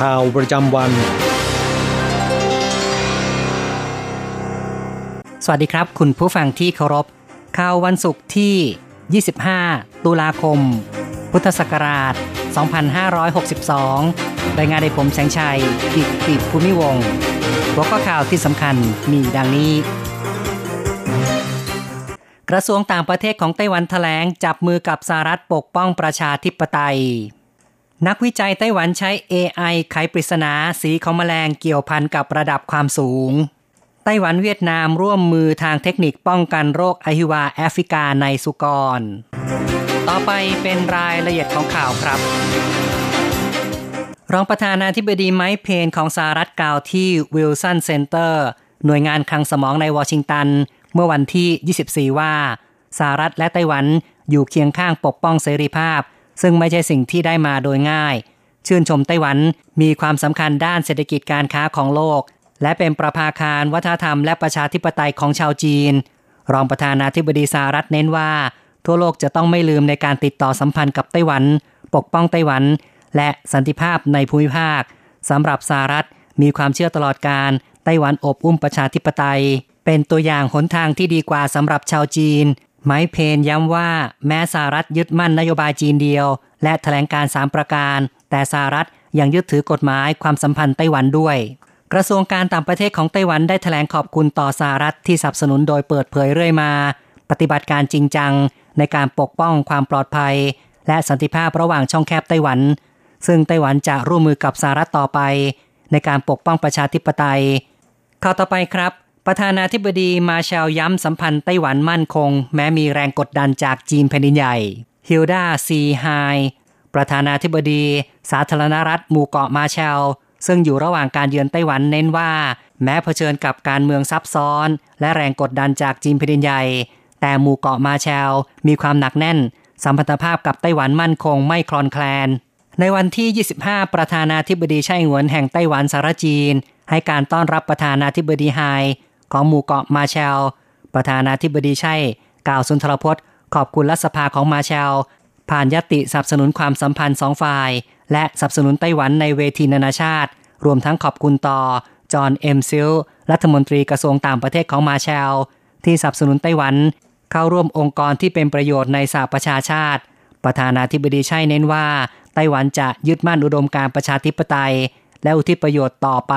ข่าวประจำวัน สวัสดีครับ คุณผู้ฟังที่เคารพ ข่าววันศุกร์ที่ 25 ตุลาคม พุทธศักราช 2562 รายงานโดยผมแสงชัยกิตติภูมิวงศ์หัวข้อข่าวที่สำคัญมีดังนี้ กระทรวงต่างประเทศของไต้หวันแถลงจับมือกับสหรัฐปกป้องประชาธิปไตย นักวิจัยไต้หวันใช้ AI ไขปริศนาสีของแมลงเกี่ยวพันกับระดับความสูง ไต้หวันเวียดนามร่วมมือทางเทคนิคป้องกันโรคอหิวาต์แอฟริกาในสุกร ต่อไปเป็นรายละเอียดของข่าวครับ รองประธานาธิบดีไมค์เพนซ์ของสหรัฐกล่าวที่วิลสันเซ็นเตอร์หน่วยงานคลังสมองในวอชิงตัน เมื่อวันที่ 24 ว่าสหรัฐและไต้หวันอยู่เคียงข้างปกป้องเสรีภาพ ซึ่งไม่ใช่สิ่งที่ได้มาโดยง่าย ชื่นชมไต้หวันมีความสำคัญด้านเศรษฐกิจการค้าของโลก และเป็นประภาคารวัฒนธรรมและประชาธิปไตยของชาวจีน รองประธานาธิบดีสหรัฐเน้นว่า ทั่วโลกจะต้องไม่ลืมในการติดต่อสัมพันธ์กับไต้หวัน ปกป้องไต้หวัน และสันติภาพในภูมิภาคสำหรับสหรัฐมีความเชื่อตลอดการไต้หวันอบอุ้มประชาธิปไตย เป็นตัวอย่างหนทางที่ดีกว่าสำหรับชาวจีน ไมค์เพนย้ำว่าแม้สหรัฐยึดมั่นนโยบายจีนเดียว และแถลงการสามประการ แต่สหรัฐยังยึดถือกฎหมายความสัมพันธ์ไต้หวันด้วย กระทรวงการต่างประเทศของไต้หวันได้แถลงขอบคุณต่อสหรัฐที่สนับสนุนโดยเปิดเผยเรื่อยมา ปฏิบัติการจริงจัง ในการปกป้องความปลอดภัย และสันติภาพระหว่างช่องแคบไต้หวัน ซึ่งไต้หวันจะร่วมมือกับสหรัฐต่อไป ในการปกป้องประชาธิปไตยข่าวต่อไปครับ ประธานาธิบดีมาเชลย้ำสัมพันธ์ไต้หวันมั่นคง แม้มีแรงกดดันจากจีนแผ่นดินใหญ่ฮิลดาซีไฮประธานาธิบดี สาธารณรัฐหมู่เกาะมาเชล ซึ่งอยู่ระหว่างการเยือนไต้หวันเน้นว่า แม้เผชิญกับการเมืองซับซ้อน และแรงกดดันจากจีนแผ่นดินใหญ่ แต่หมู่เกาะมาเชล มีความหนักแน่น สัมพันธภาพกับไต้หวันมั่นคงไม่คลอนแคลน ในวันที่ 25 ประธานาธิบดีไช่หวนแห่งไต้หวันสารจีน ให้การต้อนรับประธานาธิบดีไฮ ของหมู่เกาะมาเชล ประธานาธิบดีไช่กล่าวสุนทรพจน์ ขอบคุณรัฐสภาของมาเชล ผ่านยติสนับสนุนความสัมพันธ์สองฝ่าย และสนับสนุนไต้หวันในเวทีนานาชาติ รวมทั้งขอบคุณต่อ จอห์นเอ็มซิล รัฐมนตรีกระทรวงต่างประเทศของมาเชล ที่สนับสนุนไต้หวัน เข้าร่วมองค์กรที่เป็นประโยชน์ในสหประชาชาติ ประธานาธิบดีไช่เน้นว่า ไต้หวันจะยึดมั่นอุดมการประชาธิปไตย และอุทิศประโยชน์ต่อไป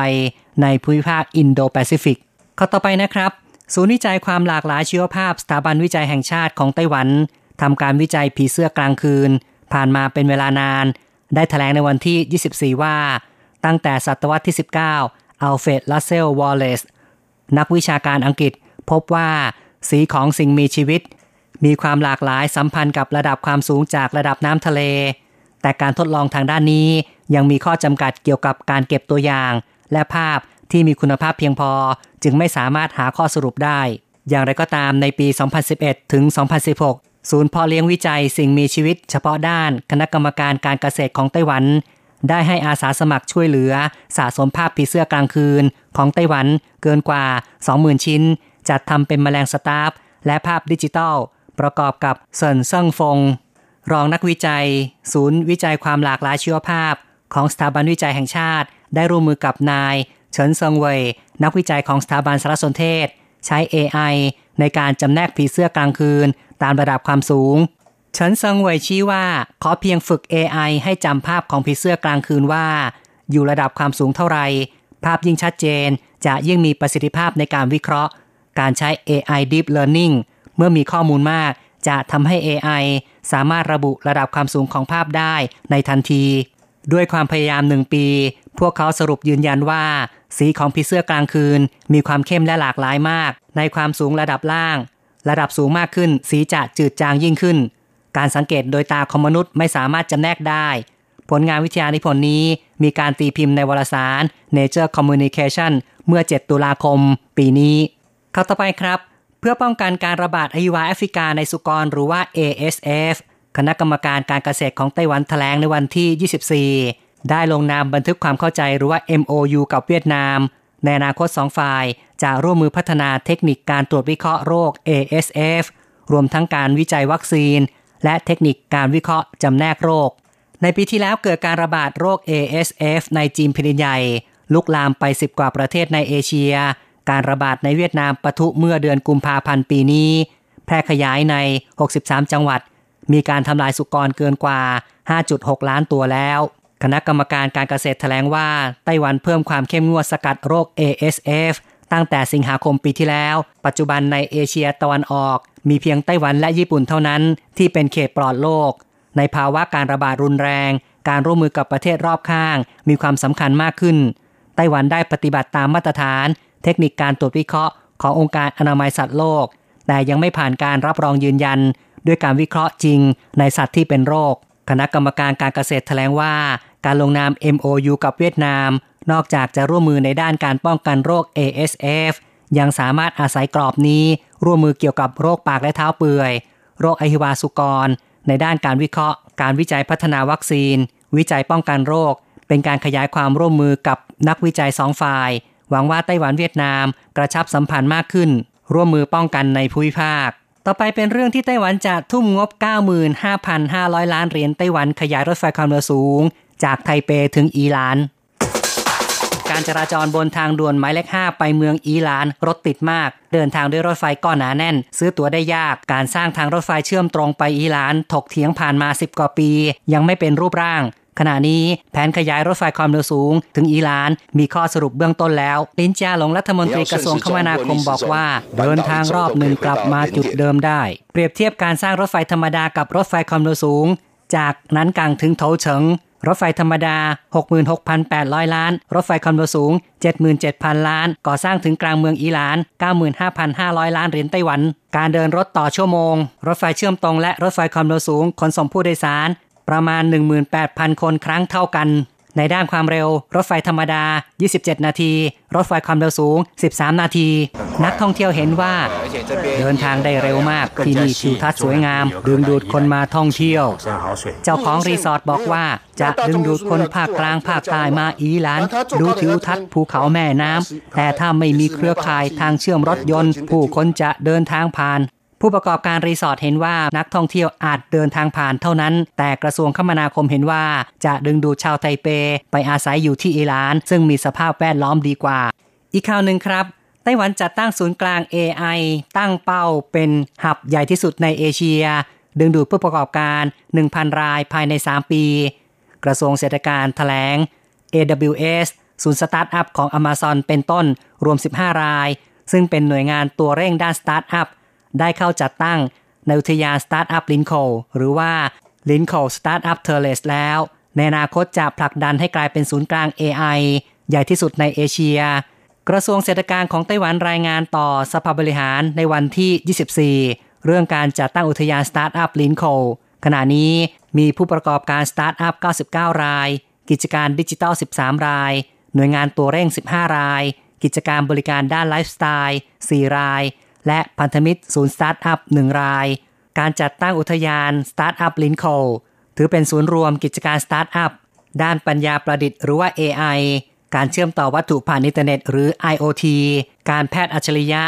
ในภูมิภาคอินโดแปซิฟิก ข้อต่อไปนะครับ ศูนย์วิจัยความหลากหลายชีวภาพสถาบันวิจัยแห่งชาติของไต้หวันทำการวิจัยผีเสื้อกลางคืน ผ่านมาเป็นเวลานาน ได้แถลงในวันที่ 24 ว่า ตั้งแต่ศตวรรษที่ 19 อัลเฟรดลัสเซลวอลเลซนักวิชาการอังกฤษพบว่าสีของสิ่งมีชีวิต มีความหลากหลายสัมพันธ์กับระดับความสูงจากระดับน้ำทะเล แต่การทดลองทางด้านนี้ยังมีข้อจำกัดเกี่ยวกับการเก็บตัวอย่าง และภาพ ที่มีคุณภาพเพียงพอ จึงไม่สามารถหาข้อสรุปได้ อย่างไรก็ตามในปี 2011 ถึง 2016 ศูนย์พอเลี้ยงวิจัยสิ่งมีชีวิต เฉพาะด้านคณะกรรมการการเกษตรของไต้หวัน ได้ให้อาสาสมัครช่วยเหลือ สะสมภาพผีเสื้อกลางคืน ของไต้หวันเกินกว่า 20,000 ชิ้น จัดทำเป็นแมลงสตัฟฟ์และภาพดิจิตอลประกอบกับเซินเซิงฟง รองนักวิจัย ศูนย์วิจัยความหลากหลายชีวภาพ ของสถาบันวิจัยแห่งชาติ ได้ร่วมมือกับนาย ฉินเซิงเว่ยนักวิจัยของสถาบันสารสนเทศ ใช้ AI ในการจำแนกผีเสื้อกลางคืน ตามระดับความสูงเฉินเซิงเว่ยชี้ว่า ขอเพียงฝึก AI ให้จำภาพของผีเสื้อกลางคืนว่า อยู่ระดับความสูงเท่าไหร่ภาพยิ่งชัดเจนจะยิ่งมีประสิทธิภาพในการวิเคราะห์ การใช้ AI Deep Learning เมื่อมีข้อมูลมากจะทำให้ AI สามารถระบุระดับความสูงของภาพได้ในทันที ด้วยความพยายามหนึ่งปี พวกเขาสรุปยืนยันว่า สีของผีเสื้อกลางคืน มีความเข้มและหลากหลายมาก ในความสูงระดับล่าง ระดับสูงมากขึ้น สีจะจืดจางยิ่งขึ้น การสังเกตโดยตาของมนุษย์ไม่สามารถจำแนกได้ ผลงานวิทยานิพนธ์นี้ มีการตีพิมพ์ในวารสาร Nature Communication เมื่อ 7 ตุลาคม ปีนี้ข้าต่อไปครับ เพื่อป้องกันการระบาดอหิวาแอฟริกาในสุกรหรือว่า ASF คณะกรรมการการเกษตรของไต้หวันแถลงในวันที่ 24 ได้ลงนามบันทึกความเข้าใจหรือว่า MOU กับเวียดนาม ในอนาคตสองฝ่ายจะร่วมมือพัฒนาเทคนิคการตรวจวิเคราะห์โรค ASF รวมทั้งการวิจัยวัคซีน และเทคนิคการวิเคราะห์จำแนกโรค ในปีที่แล้วเกิดการระบาดโรค ASF ในจีนแผ่นใหญ่ ลุกลามไป 10 กว่าประเทศในเอเชีย การระบาดในเวียดนามปะทุเมื่อเดือนกุมภาพันธ์ปีนี้ แพร่ขยายใน 63 จังหวัด มีการทำลายสุกรเกินกว่า 5.6 ล้านตัวแล้ว คณะกรรมการการเกษตรแถลงว่า ไต้หวันเพิ่มความเข้มงวดสกัดโรค ASF ตั้งแต่สิงหาคมปีที่แล้ว ปัจจุบันในเอเชียตะวันออก มีเพียงไต้หวันและญี่ปุ่นเท่านั้น ที่เป็นเขตปลอดโรคในภาวะการระบาดรุนแรง การร่วมมือกับประเทศรอบข้าง มีความสำคัญมากขึ้น ไต้หวันได้ปฏิบัติตามมาตรฐาน เทคนิคการตรวจวิเคราะห์ขององค์การอนามัยสัตว์โลก แต่ยังไม่ผ่านการรับรองยืนยัน ด้วยการวิเคราะห์จริงในสัตว์ที่เป็นโรค คณะกรรมการการเกษตรแถลงว่า การลงนาม MOU กับเวียดนาม นอกจากจะร่วมมือในด้านการป้องกันโรค ASF ยังสามารถอาศัยกรอบนี้ ร่วมมือเกี่ยวกับโรคปากและเท้าเปื่อย โรคอหิวาสุกร ในด้านการวิเคราะห์ การวิจัยพัฒนาวัคซีน วิจัยป้องกันโรค เป็นการขยายความร่วมมือกับนักวิจัยสองฝ่าย หวังว่าไต้หวันเวียดนาม กระชับสัมพันธ์มากขึ้น ร่วมมือป้องกันในภูมิภาค ต่อไปเป็นเรื่องที่ไต้หวันจะทุ่มงบ 95,500 ล้านเหรียญไต้หวันขยายรถไฟความเร็วสูง จากไทเปถึงอีหลาน การจราจรบนทางด่วนหมายเลข 5 ไปเมืองอีหลานรถติดมาก เดินทางด้วยรถไฟก็หนาแน่น ซื้อตั๋วได้ยาก การสร้างทางรถไฟเชื่อมตรงไปอีหลาน ถกเถียงผ่านมา 10 กว่าปี ยังไม่เป็นรูปร่างขณะนี้แผนขยายรถไฟความเร็วสูง ถึงอีหลานมีข้อสรุปเบื้องต้นแล้ว ลินจาหลงรัฐมนตรีกระทรวงคมนาคมบอกว่า เดินทางรอบหนึ่งกลับมาจุดเดิมได้ เปรียบเทียบการสร้างรถไฟธรรมดากับรถไฟความเร็วสูง จากนั้นกลางถึงโถเฉิง รถไฟธรรมดา 66,800 ล้าน รถไฟความเร็วสูง 77,000 ล้าน ก่อสร้างถึงกลางเมืองอีหลาน 95,500 ล้านเหรียญไต้หวัน การเดินรถต่อชั่วโมง รถไฟเชื่อมตรงและรถไฟความเร็วสูงขนส่งผู้โดยสาร ประมาณ 18,000 คนครั้งเท่ากัน ในด้านความเร็ว รถไฟธรรมดา 27 นาที รถไฟความเร็วสูง 13 นาที นักท่องเที่ยวเห็นว่า เดินทางได้เร็วมาก ที่นี่ทิวทัศน์สวยงาม ดึงดูดคนมาท่องเที่ยว เจ้าของรีสอร์ทบอกว่า จะดึงดูดคนภาคกลางภาคใต้มาอีหลาน ดูทิวทัศน์ภูเขาแม่น้ำแต่ถ้าไม่มีเครือข่ายทางเชื่อมรถยนต์ ผู้คนจะเดินทางผ่าน ผู้ประกอบการรีสอร์ทเห็นว่านักท่องเที่ยวอาจเดินทางผ่านเท่านั้น แต่กระทรวงคมนาคมเห็นว่า จะดึงดูดชาวไทเป ไปอาศัยอยู่ที่อิหร่าน ซึ่งมีสภาพแวดล้อมดีกว่า อีกข่าวหนึ่งครับไต้หวันจัดตั้งศูนย์กลาง AI ตั้งเป้าเป็น Hub ใหญ่ที่สุดในเอเชีย ดึงดูดผู้ประกอบการ 1,000 รายภายใน 3 ปี กระทรวงเศรษฐการแถลง AWS ศูนย์สตาร์ทอัพของ Amazon เป็นต้นรวม 15 ราย ซึ่งเป็นหน่วยงานตัวเร่งด้านสตาร์ทอัพ ได้เข้าจัดตั้งในอุทยานสตาร์ทอัพลินโคหรือว่าลินโค Startup Terrace แล้ว ในอนาคตจะผลักดันให้กลายเป็นศูนย์กลาง AI ใหญ่ที่สุดในเอเชีย กระทรวงเศรษฐการของไต้หวันรายงานต่อสภาบริหารในวันที่ 24 เรื่องการจัดตั้งอุทยานสตาร์ทอัพลินโคขณะนี้มีผู้ประกอบการสตาร์ทอัพ 99 ราย กิจการดิจิทัล 13 ราย หน่วยงานตัวเร่ง 15 ราย กิจการบริการด้านไลฟ์สไตล์ 4 ราย และพันธมิตรศูนย์สตาร์ทอัพ1ราย การจัดตั้งอุทยานสตาร์ทอัพลินโคถือเป็นศูนย์รวมกิจการสตาร์ทอัพด้านปัญญาประดิษฐ์หรือว่า AI การเชื่อมต่อวัตถุผ่านอินเทอร์เน็ตหรือ IoT การแพทย์อัจฉริยะ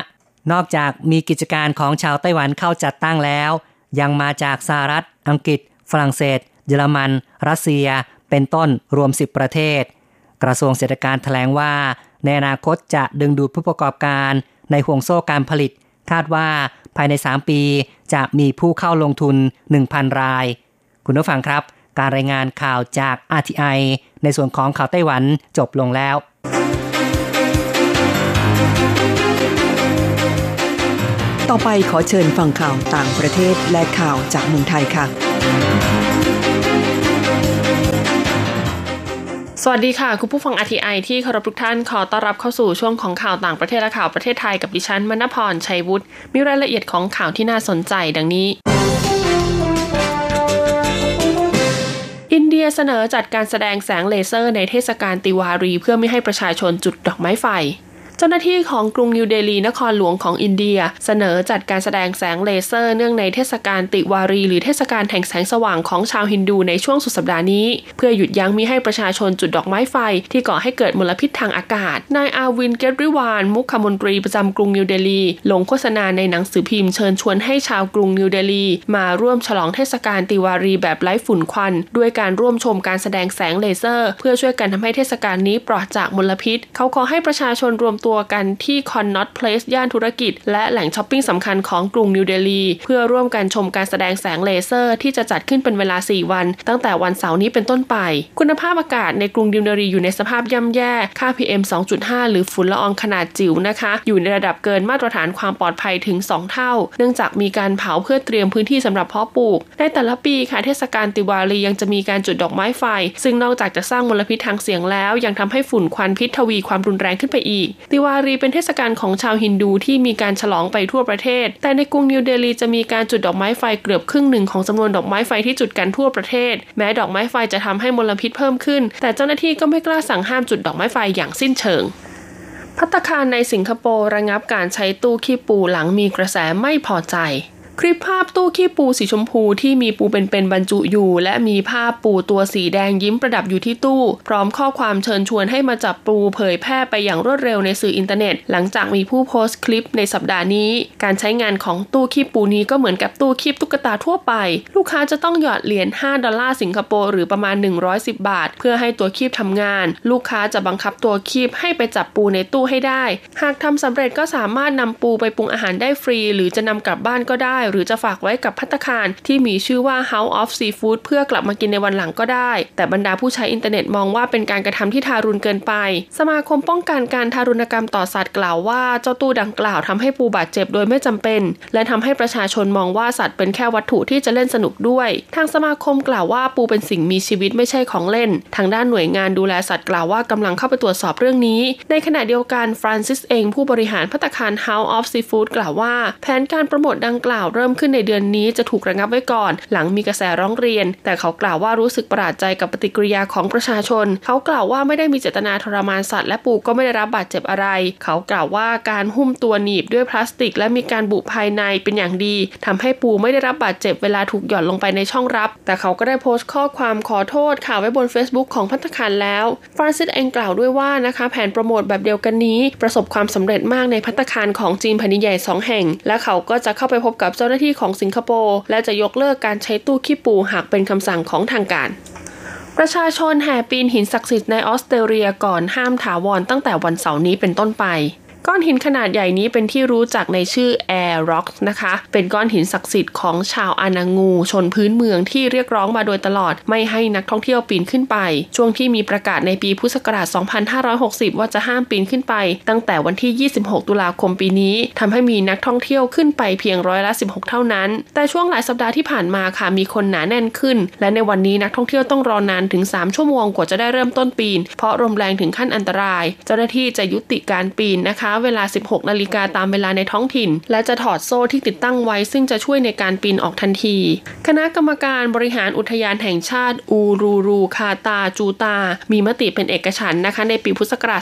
นอกจากมีกิจการของชาวไต้หวันเข้าจัดตั้งแล้ว ยังมาจากสหรัฐ อังกฤษ ฝรั่งเศส เยอรมัน รัสเซีย เป็นต้นรวม 10 ประเทศ กระทรวงเศรษฐการแถลงว่า ในอนาคตจะดึงดูดผู้ประกอบการในห่วงโซ่การผลิต คาดว่าภายใน 3 ปีจะมีผู้เข้าลงทุน 1,000 ราย คุณผู้ฟังครับ การรายงานข่าวจาก RTI ในส่วนของข่าวไต้หวันจบลงแล้วต่อไปขอเชิญฟังข่าวต่างประเทศและข่าวจากเมืองไทยค่ะ สวัสดีค่ะคุณผู้ฟังอาทีไอที่เคารพทุกท่านขอต้อนรับเข้าสู่ช่วงของข่าวต่างประเทศและข่าวประเทศไทยกับดิฉันมณพรชัยวุฒิมีรายละเอียดของข่าวที่น่าสนใจดังนี้ อินเดียเสนอจัดการแสดงแสงเลเซอร์ในเทศกาลติวารี เพื่อไม่ให้ประชาชนจุดดอกไม้ไฟ เจ้าหน้าที่ของกรุงนิวเดลีนครหลวงของอินเดีย เสนอจัดการแสดงแสงเลเซอร์เนื่องในเทศกาลดิวาลี หรือเทศกาลแห่งแสงสว่างของชาวฮินดูในช่วงสุดสัปดาห์นี้ เพื่อหยุดยั้งมิให้ประชาชนจุดดอกไม้ไฟ ที่ก่อให้เกิดมลพิษทางอากาศ นายอาร์วินด์ เกจริวาล มุขมนตรีประจำกรุงนิวเดลี ลงโฆษณาในหนังสือพิมพ์เชิญชวนให้ชาวกรุงนิวเดลี มาร่วมฉลองเทศกาลดิวาลีแบบไร้ฝุ่นควัน ด้วยการร่วมชมการแสดงแสงเลเซอร์ เพื่อช่วยกันทำให้เทศกาลนี้ปลอดจากมลพิษ เขาขอให้ประชาชนรวมตัวกันที่คอนนอตเพลสย่านธุรกิจ และแหล่งช้อปปิ้งสำคัญของกรุงนิวเดลี เพื่อร่วมกันชมการแสดงแสงเลเซอร์ที่จะจัดขึ้นเป็นเวลา 4 วัน ตั้งแต่วันเสาร์นี้เป็นต้นไป คุณภาพอากาศในกรุงนิวเดลีอยู่ในสภาพย่ำแย่ ค่า PM 2.5 หรือฝุ่นละอองขนาดจิ๋วนะคะ อยู่ในระดับเกินมาตรฐานความปลอดภัยถึง 2 เท่า เนื่องจากมีการเผาเพื่อเตรียมพื้นที่สำหรับเพาะปลูก ในแต่ละปีค่ะเทศกาลติวาลียังจะมีการจุดดอกไม้ไฟ ซึ่งนอกจากจะสร้างมลพิษทางเสียงแล้ว ยังทำให้ฝุ่นควันพิษทวีความรุนแรงขึ้นไปอีกติวารีเป็นเทศกาลของชาวฮินดูที่มีการฉลองไปทั่วประเทศ แต่ในกรุงนิวเดลีจะมีการจุดดอกไม้ไฟเกือบครึ่งหนึ่งของจำนวนดอกไม้ไฟที่จุดกันทั่วประเทศ แม้ดอกไม้ไฟจะทำให้มลพิษเพิ่มขึ้น แต่เจ้าหน้าที่ก็ไม่กล้าสั่งห้ามจุดดอกไม้ไฟอย่างสิ้นเชิงภัตตาคารในสิงคโปร์ระงับการใช้ตู้คีบปูหลังมีกระแสไม่พอใจ คลิปภาพตู้คีบปูสีชมพูที่มีปูเป็นๆบรรจุอยู่ และมีภาพปูตัวสีแดงยิ้มประดับอยู่ที่ตู้ พร้อมข้อความเชิญชวนให้มาจับปูเผยแพร่ไปอย่างรวดเร็วในสื่ออินเทอร์เน็ต หลังจากมีผู้โพสต์คลิปในสัปดาห์นี้ การใช้งานของตู้คีบปูนี้ก็เหมือนกับตู้คีบตุ๊กตาทั่วไป ลูกค้าจะต้องหยอดเหรียญ5ดอลลาร์สิงคโปร์หรือประมาณ 110 บาท เพื่อให้ตัวคีบทำงาน ลูกค้าจะบังคับตัวคีบให้ไปจับปูในตู้ให้ได้ หากทำสำเร็จก็สามารถนำปูไปปรุงอาหารได้ฟรี หรือจะนำกลับบ้านก็ได้หรือจะฝากไว้กับพัตคารที่มีชื่อว่า House of Seafood เพื่อกลับมากินในวันหลังก็ได้ แต่บรรดาผู้ใช้อินเทอร์เน็ตมองว่าเป็นการกระทำที่ทารุณเกินไป สมาคมป้องกันการทารุณกรรมต่อสัตว์กล่าวว่าเจ้าตู้ดังกล่าวทำให้ปูบาดเจ็บโดยไม่จำเป็น และทำให้ประชาชนมองว่าสัตว์เป็นแค่วัตถุที่จะเล่นสนุกด้วย ทางสมาคมกล่าวว่าปูเป็นสิ่งมีชีวิตไม่ใช่ของเล่น ทางด้านหน่วยงานดูแลสัตว์กล่าวว่ากำลังเข้าไปตรวจสอบเรื่องนี้ ในขณะเดียวกันฟรานซิสเองผู้บริหารพัตคาร House of Seafood กล่าวว่า แผนการโปรโมทดังกล่าวเริ่มขึ้นในเดือนนี้จะถูกระงับไว้ก่อน หลังมีกระแสร้องเรียน แต่เขากล่าวว่ารู้สึกประหลาดใจกับปฏิกิริยาของประชาชน เขากล่าวว่าไม่ได้มีเจตนาทรมานสัตว์และปูก็ไม่ได้รับบาดเจ็บอะไร เขากล่าวว่าการหุ้มตัวหนีบด้วยพลาสติก และมีการบุภายในเป็นอย่างดีทำให้ปูไม่ได้รับบาดเจ็บเวลาถูกหย่อนลงไปในช่องรับ แต่เขาก็ได้โพสต์ข้อความขอโทษข่าวไว้บน Facebook ของพัฒคารแล้วฟรานซิสเองกล่าวด้วยว่านะคะแผนโปรโมทแบบเดียวกันนี้ ประสบความสำเร็จมากในพัฒคารของจีนแผ่นใหญ่2แห่ง และเขาก็จะเข้าไปพบกับเจ้าหน้าที่ของสิงคโปร์และจะยกเลิกการใช้ตู้ขี้ปูหากเป็นคำสั่งของทางการประชาชนแห่ปีนหินศักดิ์สิทธิ์ในออสเตรเลียก่อนห้ามถาวรตั้งแต่วันเสาร์นี้เป็นต้นไป ก้อนหินขนาดใหญ่นี้เป็นที่รู้จักในชื่อ Air Rock นะคะ เป็นก้อนหินศักดิ์สิทธิ์ของชาวอานางู ชนพื้นเมืองที่เรียกร้องมาโดยตลอด ไม่ให้นักท่องเที่ยวปีนขึ้นไป ช่วงที่มีประกาศในปีพุทธศักราช 2560 ว่าจะห้ามปีนขึ้นไป ตั้งแต่วันที่ 26 ตุลาคมปีนี้ทำให้มีนักท่องเที่ยวขึ้นไปเพียงร้อยละ 16 เท่านั้น แต่ช่วงหลายสัปดาห์ที่ผ่านมาค่ะมีคนหนาแน่นขึ้น และในวันนี้นักท่องเที่ยวต้องรอนานถึง 3 ชั่วโมงกว่าจะได้เริ่มต้นปีน เพราะลมแรงถึงขั้นอันตราย เจ้าหน้าที่จะยุติการปีนนะคะเวลา 16 นาฬิกาตามเวลาในท้องถิ่น และจะถอดโซ่ที่ติดตั้งไว้ ซึ่งจะช่วยในการปีนออกทันที คณะกรรมการบริหารอุทยานแห่งชาติ อูรูรูคาตาจูตา มีมติเป็นเอกฉันนะคะ ในปีพุทธศักราช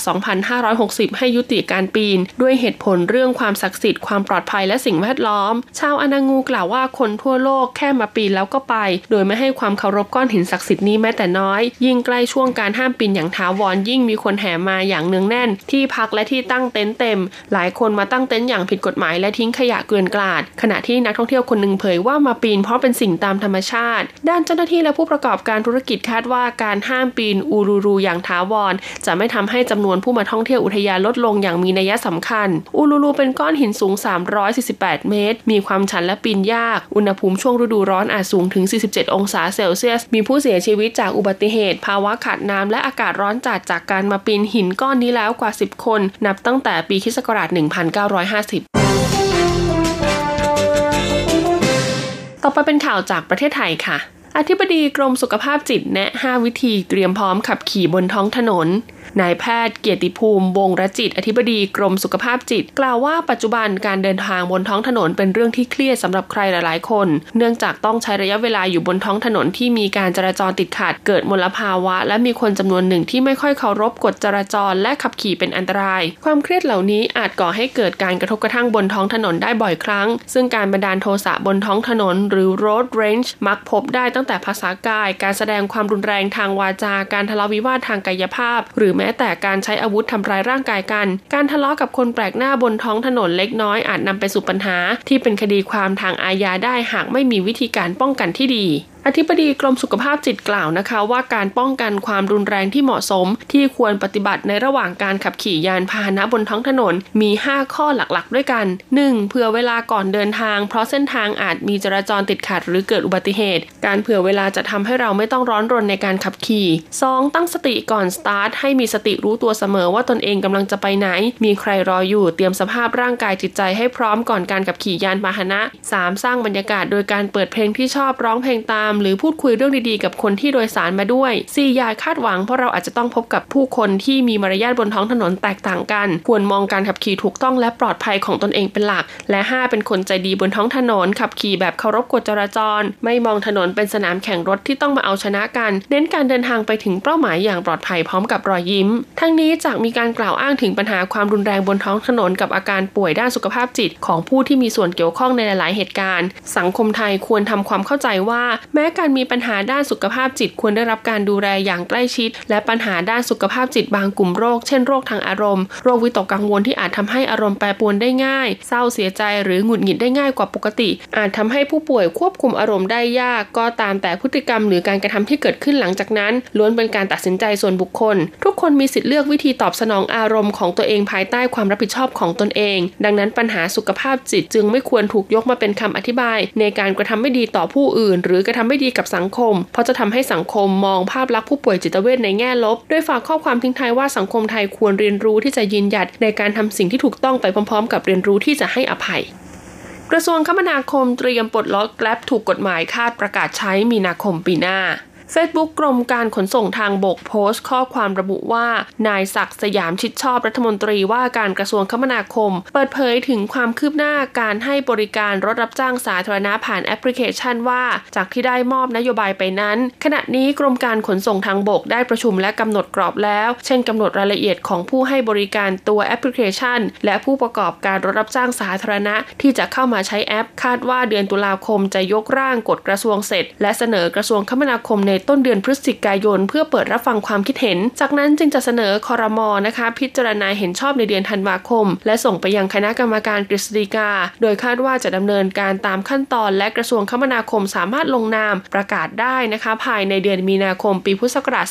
2560 ให้ยุติการปีน ด้วยเหตุผลเรื่องความศักดิ์สิทธิ์ความปลอดภัยและสิ่งแวดล้อม ชาวอนางูกล่าวว่าคนทั่วโลกแค่มาปีนแล้วก็ไป โดยไม่ให้ความเคารพก้อนหินศักดิ์สิทธิ์นี้แม้แต่น้อย ยิ่งใกล้ช่วงการห้ามปีนอย่างท้าวรยิ่งมีคนแห่มาอย่างเนืองแน่น ที่พักและที่ตั้งเต็นท์เต็ม หลายคนมาตั้งเต็นท์อย่างผิดกฎหมายและทิ้งขยะเกลื่อนกลาด ขณะที่นักท่องเที่ยวคนหนึ่งเผยว่ามาปีนเพราะเป็นสิ่งตามธรรมชาติ ด้านเจ้าหน้าที่และผู้ประกอบการธุรกิจคาดว่าการห้ามปีนอูรูรูอย่างถาวร จะไม่ทำให้จำนวนผู้มาท่องเที่ยวอุทยานลดลงอย่างมีนัยสำคัญ อูรูรูเป็นก้อนหินสูง 348 เมตร มีความชันและปีนยาก อุณหภูมิช่วงฤดูร้อนอาจสูงถึง 47 องศาเซลเซียส มีผู้เสียชีวิตจากอุบัติเหตุ ภาวะขาดน้ำและอากาศร้อนจัดจากการมาปีนหินก้อนนี้แล้วกว่า 10 คน นับตั้งแต่ปีคศ1950 ต่อไปเป็นข่าวจากประเทศไทยค่ะ อธิบดีกรมสุขภาพจิตแนะ 5 วิธีเตรียมพร้อมขับขี่บนท้องถนน นายแพทย์เกียรติภูมิ วงรจิต อธิบดีกรมสุขภาพจิต กล่าวว่าปัจจุบันการเดินทางบนท้องถนนเป็นเรื่องที่เครียดสำหรับใครหลาย ๆ คน เนื่องจากต้องใช้ระยะเวลาอยู่บนท้องถนนที่มีการจราจรติดขัด เกิดมลภาวะ และมีคนจำนวนหนึ่งที่ไม่ค่อยเคารพกฎจราจร และขับขี่เป็นอันตราย ความเครียดเหล่านี้อาจก่อให้เกิดการกระทบกระทั่งบนท้องถนนได้บ่อยครั้ง ซึ่งการบันดาลโทสะบนท้องถนน หรือ road rage มักพบได้ตั้งแต่ภาษากาย การแสดงความรุนแรงทางวาจาการทะเลาะวิวาททางกายภาพ หรือแม้แต่การใช้อาวุธทำร้ายร่างกายกัน การทะเลาะกับคนแปลกหน้าบนท้องถนนเล็กน้อยอาจนำไปสู่ปัญหา ที่เป็นคดีความทางอาญาได้หากไม่มีวิธีการป้องกันที่ดี อธิบดีกรมสุขภาพจิตกล่าวนะคะ ว่าการป้องกันความรุนแรงที่เหมาะสม ที่ควรปฏิบัติในระหว่างการขับขี่ยานพาหนะบนท้องถนนมี 5 ข้อหลักๆ ด้วยกัน 1. เผื่อเวลาก่อนเดินทาง เพราะเส้นทางอาจมีจราจรติดขัดหรือเกิดอุบัติเหตุ การเผื่อเวลาจะทำให้เราไม่ต้องร้อนรนในการขับขี่ 2. ตั้งสติก่อนสตาร์ทให้มีสติรู้ตัวเสมอว่าตนเองกำลังจะไปไหน มีใครรออยู่เตรียมสภาพร่างกายจิตใจให้พร้อมก่อนการขับขี่ยานพาหนะ 3. สร้างบรรยากาศโดยการเปิดเพลงที่ชอบร้องเพลงตามหรือพูดคุยเรื่องดีๆ กับคนที่โดยสารมาด้วย 4. อย่าคาดหวังเพราะเราอาจจะต้องพบกับผู้คนที่มีมารยาทบนท้องถนนแตกต่างกัน ควรมองการขับขี่ถูกต้องและปลอดภัยของตนเองเป็นหลัก และ 5. เป็นคนใจดีบนท้องถนน ขับขี่แบบเคารพกฎจราจร ไม่มองถนนเป็นสนามแข่งรถที่ต้องมาเอาชนะกัน เน้นการเดินทางไปถึงเป้าหมายอย่างปลอดภัยพร้อมกับรอยยิ้ม ทั้งนี้จากมีการกล่าวอ้างถึงปัญหาความรุนแรงบนท้องถนนกับอาการป่วยด้านสุขภาพจิต ของผู้ที่มีส่วนเกี่ยวข้องในหลาย ๆ เหตุการณ์ สังคมไทยควรทำความเข้าใจว่า แม้การมีปัญหาด้านสุขภาพจิตควรได้รับการดูแลอย่างใกล้ชิด และปัญหาด้านสุขภาพจิตบางกลุ่มโรค เช่นโรคทางอารมณ์ โรควิตกกังวลที่อาจทำให้อารมณ์แปรปรวนได้ง่าย เศร้าเสียใจหรือหงุดหงิดได้ง่ายกว่าปกติ อาจทำให้ผู้ป่วยควบคุมอารมณ์ได้ยาก ก็ตามแต่พฤติกรรมหรือการกระทำที่เกิดขึ้นหลังจากนั้น ล้วนเป็นการตัดสินใจส่วนบุคคล ทุกคนมีสิทธิ์เลือกวิธีตอบสนองอารมณ์ของตัวเองภายใต้ความรับผิดชอบของตนเอง ดังนั้นปัญหาสุขภาพจิตจึงไม่ควรถูกยกมาเป็นคำอธิบาย ในการกระทำไม่ดีต่อผู้อื่น หรือกระทำไม่ดีกับสังคม เพราะจะทำให้สังคมมองภาพลักษณ์ผู้ป่วยจิตเวชในแง่ลบด้วยฝากข้อความทิ้งท้ายว่าสังคมไทยควรเรียนรู้ที่จะยืนหยัดในการทำสิ่งที่ถูกต้องไปพร้อม ๆ กับเรียนรู้ที่จะให้อภัยกระทรวงคมนาคมเตรียมปลดล็อกแกลบถูกกฎหมายคาดประกาศใช้มีนาคมปีหน้า Facebook กรมการขนส่งทางบกโพสต์ ข้อความระบุว่า นายศักดิ์สยามชิดชอบรัฐมนตรีว่าการกระทรวงคมนาคม เปิดเผยถึงความคืบหน้าการให้บริการรถรับจ้างสาธารณะผ่านแอปพลิเคชันว่า จากที่ได้มอบนโยบายไปนั้น ขณะนี้กรมการขนส่งทางบกได้ประชุมและกำหนดกรอบแล้ว เช่นกำหนดรายละเอียดของผู้ให้บริการตัวแอปพลิเคชัน และผู้ประกอบการรถรับจ้างสาธารณะ ที่จะเข้ามาใช้แอป คาดว่าเดือนตุลาคมจะยกร่างกฎกระทรวงเสร็จ และเสนอกระทรวงคมนาคมในต้นเดือนพฤศจิกายน เพื่อเปิดรับฟังความคิดเห็น จากนั้นจึงจะเสนอคอรมอนะคะ พิจารณาเห็นชอบในเดือนธันวาคม และส่งไปยังคณะกรรมการกฤษฎีกา โดยคาดว่าจะดำเนินการตามขั้นตอน และกระทรวงคมนาคมสามารถลงนามประกาศได้นะคะ ภายในเดือนมีนาคม ปีพุทธศักราช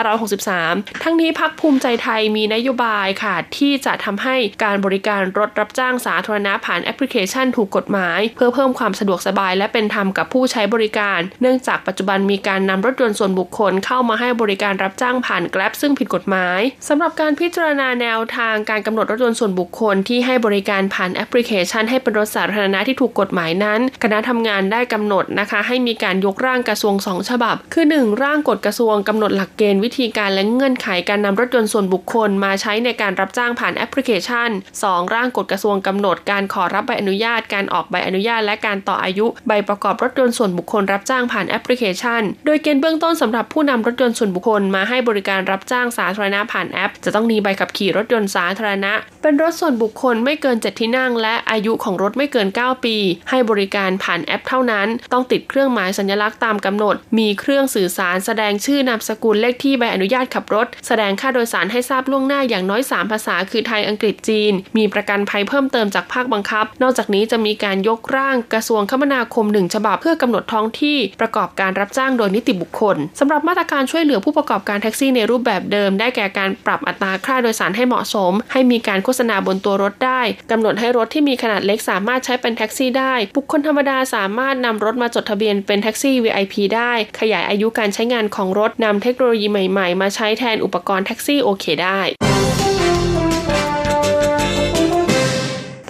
2563 ทั้งนี้พรรคภูมิใจไทยมีนโยบายค่ะที่จะทำให้การบริการรถรับจ้างสาธารณะผ่านแอปพลิเคชันถูกกฎหมาย เพื่อเพิ่มความสะดวกสบาย และเป็นธรรมกับผู้ใช้บริการ เนื่องจากปัจจุบันมีการนำรถยนต์ส่วนบุคคลเข้ามาให้บริการรับจ้างผ่าน Grab ซึ่งผิดกฎหมายสำหรับการพิจารณาแนวทางการกำหนดรถยนต์ส่วนบุคคลที่ให้บริการผ่านแอปพลิเคชัน ให้เป็นรถสาธารณะที่ถูกกฎหมายนั้น คณะทำงานได้กำหนดนะคะ ให้มีการยกร่างกระทรวง 2 ฉบับ คือ 1 ร่างกฎกระทรวงกำหนดหลักเกณฑ์วิธีการและเงื่อนไขการนำรถยนต์ส่วนบุคคล มาใช้ในการรับจ้างผ่านแอปพลิเคชัน 2 ร่างกฎกระทรวงกำหนดการขอรับใบอนุญาต การออกใบอนุญาต และการต่ออายุ ใบประกอบรถยนต์ส่วนบุคคลรับจ้างผ่านแอปพลิเคชัน โดยเกณฑ์เบื้องต้นสำหรับผู้นำรถยนต์ส่วนบุคคลมาให้บริการรับจ้างสาธารณะผ่านแอป จะต้องมีใบขับขี่รถยนต์สาธารณะ เป็นรถส่วนบุคคลไม่เกิน 7 ที่นั่ง และอายุของรถไม่เกิน 9 ปี ให้บริการผ่านแอปเท่านั้น ต้องติดเครื่องหมายสัญลักษณ์ตามกำหนด มีเครื่องสื่อสารแสดงชื่อนามสกุลเลขที่ใบอนุญาตขับรถ แสดงค่าโดยสารให้ทราบล่วงหน้าอย่างน้อย 3 ภาษา คือไทยอังกฤษจีน มีประกันภัยเพิ่มเติมจากภาคบังคับ นอกจากนี้จะมีการยกร่างกระทรวงคมนาคมหนึ่งฉบับเพื่อกำหนดท้องที่ประกอบการรับจ้างโดยนิติบุคคลสำหรับมาตรการช่วยเหลือผู้ประกอบการแท็กซี่ในรูปแบบเดิม ได้แก่การปรับอัตราค่าโดยสารให้เหมาะสม ให้มีการโฆษณาบนตัวรถได้กำหนดให้รถที่มีขนาดเล็กสามารถใช้เป็นแท็กซี่ได้ บุคคลธรรมดาสามารถนำรถมาจดทะเบียนเป็นแท็กซี่ VIP ได้ ขยายอายุการใช้งานของรถนำเทคโนโลยีใหม่ ๆ มาใช้แทนอุปกรณ์แท็กซี่โอเคได้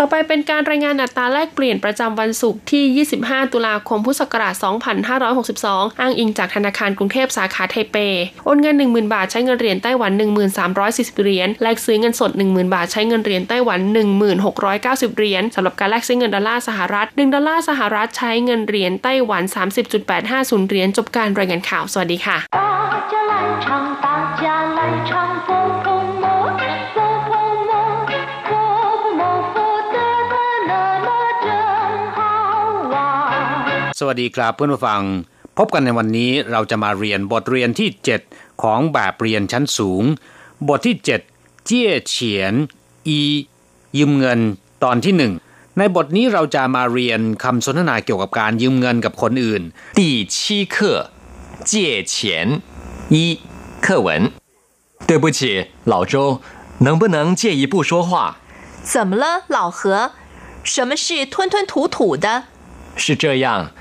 อไปเป็นการรายงานอัตราแลกเปลี่ยนประจำวันศุกร์ที่ 25 ตุลาคม พุทธศักราช 2562 อ้างอิงจากธนาคารกรุงเทพสาขาไทเป โอนเงิน 10,000 บาทใช้เงินเหรียญไต้หวัน 1340 เหรียญ แลกซื้อเงินสด 10,000 บาทใช้เงินเหรียญไต้หวัน 1690 เหรียญสำหรับการแลกซื้อเงินดอลลาร์สหรัฐ 1 ดอลลาร์สหรัฐใช้เงินเหรียญไต้หวัน 30.850 เหรียญ จบการรายงานข่าว สวัสดีค่ะ สวัสดีครับเพื่อนผู้ฟัง พบกันในวันนี้เราจะมาเรียนบทเรียนที่ 7 ของแบบเรียนชั้นสูง บทที่ 7 เจี้ยเฉียน อียืมเงินตอนที่หนึ่งในบทนี้เราจะมาเรียนคำสนทนาเกี่ยวกับการยืมเงินกับคนอื่น第七课借钱一课文对不起老周能不能借一步说话怎么了老何什么事吞吞吐吐的是这样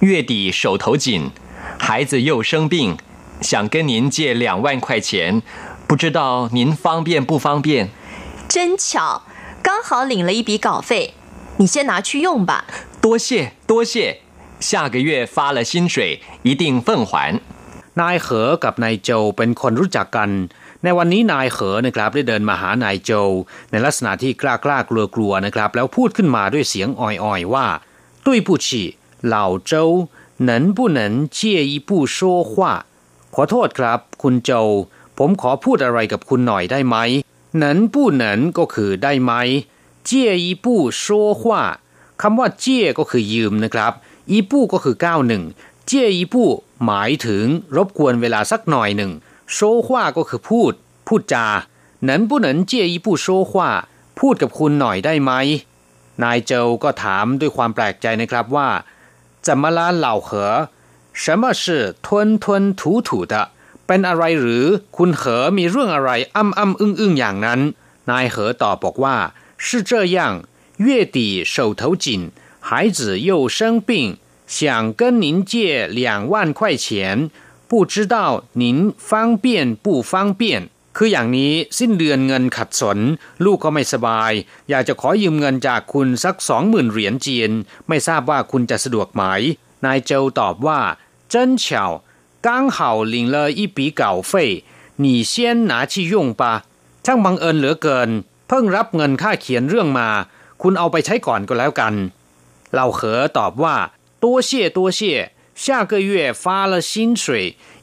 月底手头紧，孩子又生病，想跟您借两万块钱，不知道您方便不方便？真巧，刚好领了一笔稿费，你先拿去用吧。多谢多谢，下个月发了薪水一定奉还。นายเหอกับนายโจเป็นคนรู้จักกัน ในวันนี้นายเหอนะครับได้เดินมาหานายโจในลักษณะที่กล้ากล้ากลัวกลัวนะครับ แล้วพูดขึ้นมาด้วยเสียงอ่อยๆว่าตุ้ยผู้ 老หล่าเจ้าหนนผู้หนนเชี่ยอีผู้โซ่ขอโทษครับ คุณโจ้ผมขอพูดอะไรกับคุณหน่อยได้ไหมหนันผู้หนันก็คือได้ไหม เจี้ยอีปู้说话คำว่าเจี้ยก็คือยืมนะครับ อีปู้ก็คือก้าวหนึ่งเจี้ยอีปู้หมายถึงรบกวนเวลาสักหน่อยหนึ่ง说话ก็คือพูด พูดจาหนันผู้หนันเจี้ยอีปู้说话พูดกับคุณหน่อยได้ไหมนายเจ้ก็ถามด้วยความแปลกใจนะครับว่า 怎么啦老何什么是吞吞吐吐的เป็นอะไรหรือคุณเหอมีเรื่องอะไรอ้ำอ้ำอึ้งอึ้งอย่างนั้น นายเหอตอบบอกว่า是这样月底手头紧孩子又生病想跟您借两万块钱不知道您方便不方便 คืออย่างนี้สิ้นเดือนเงินขัดสน ลูกก็ไม่สบาย อยากจะขอยืมเงินจากคุณสักสองหมื่นเหรียญจีนไม่ทราบว่าคุณจะสะดวกไหม นายเจาตอบว่า真巧刚好领了一笔稿费你先拿去用吧ช่างบังเอิญเหลือเกิน เพิ่งรับเงินค่าเขียนเรื่องมา คุณเอาไปใช้ก่อนก็แล้วกันเหล่าเหอตอบว่า多谢多谢下个月发了薪水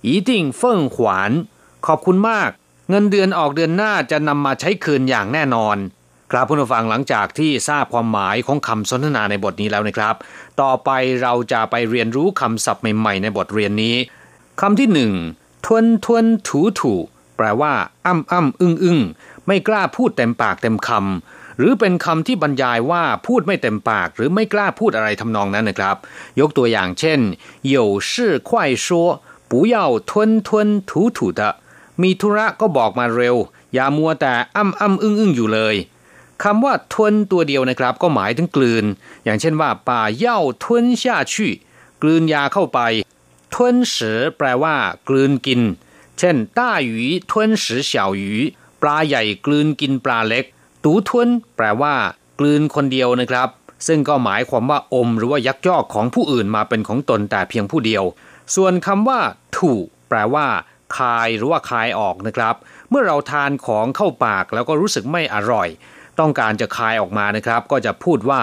一定奉还ขอบคุณมาก เงินเดือนออกเดือนหน้าจะนำมาใช้คืนอย่างแน่นอน ครับผู้ฟังหลังจากที่ทราบความหมายของคำสนทนาในบทนี้แล้วนะครับ ต่อไปเราจะไปเรียนรู้คำศัพท์ใหม่ๆในบทเรียนนี้คำที่หนึ่งทวนทวนถูถูแปลว่าอ้ำอ้ำอึ้งอึ้งไม่กล้าพูดเต็มปากเต็มคำหรือเป็นคำที่บรรยายว่าพูดไม่เต็มปาก หรือไม่กล้าพูดอะไรทำนองนั้นนะครับ ยกตัวอย่างเช่น有事快说不要吞吞吐吐的 มีธุระก็บอกมาเร็ว อย่ามัวแต่อ้ำอ้ำอึ้งอึ้งอยู่เลยคำว่าทวนตัวเดียวนะครับ ก็หมายถึงกลืน อย่างเช่นว่าป่าเย่าทวน下去กลืนยาเข้าไปทวนสือแปลว่า กลืนกิน เช่นต้าหยูทวนสือเฉาหยูปลาใหญ่กลืนกินปลาเล็ก ตูทวนแปลว่า กลืนคนเดียวนะครับ ซึ่งก็หมายความว่าอมหรือว่ายักยอกของผู้อื่นมาเป็นของตนแต่เพียงผู้เดียว ส่วนคำว่า ถูแปลว่า คายหรือว่าคายออกนะครับ เมื่อเราทานของเข้าปากแล้วก็รู้สึกไม่อร่อย ต้องการจะคายออกมานะครับ ก็จะพูดว่า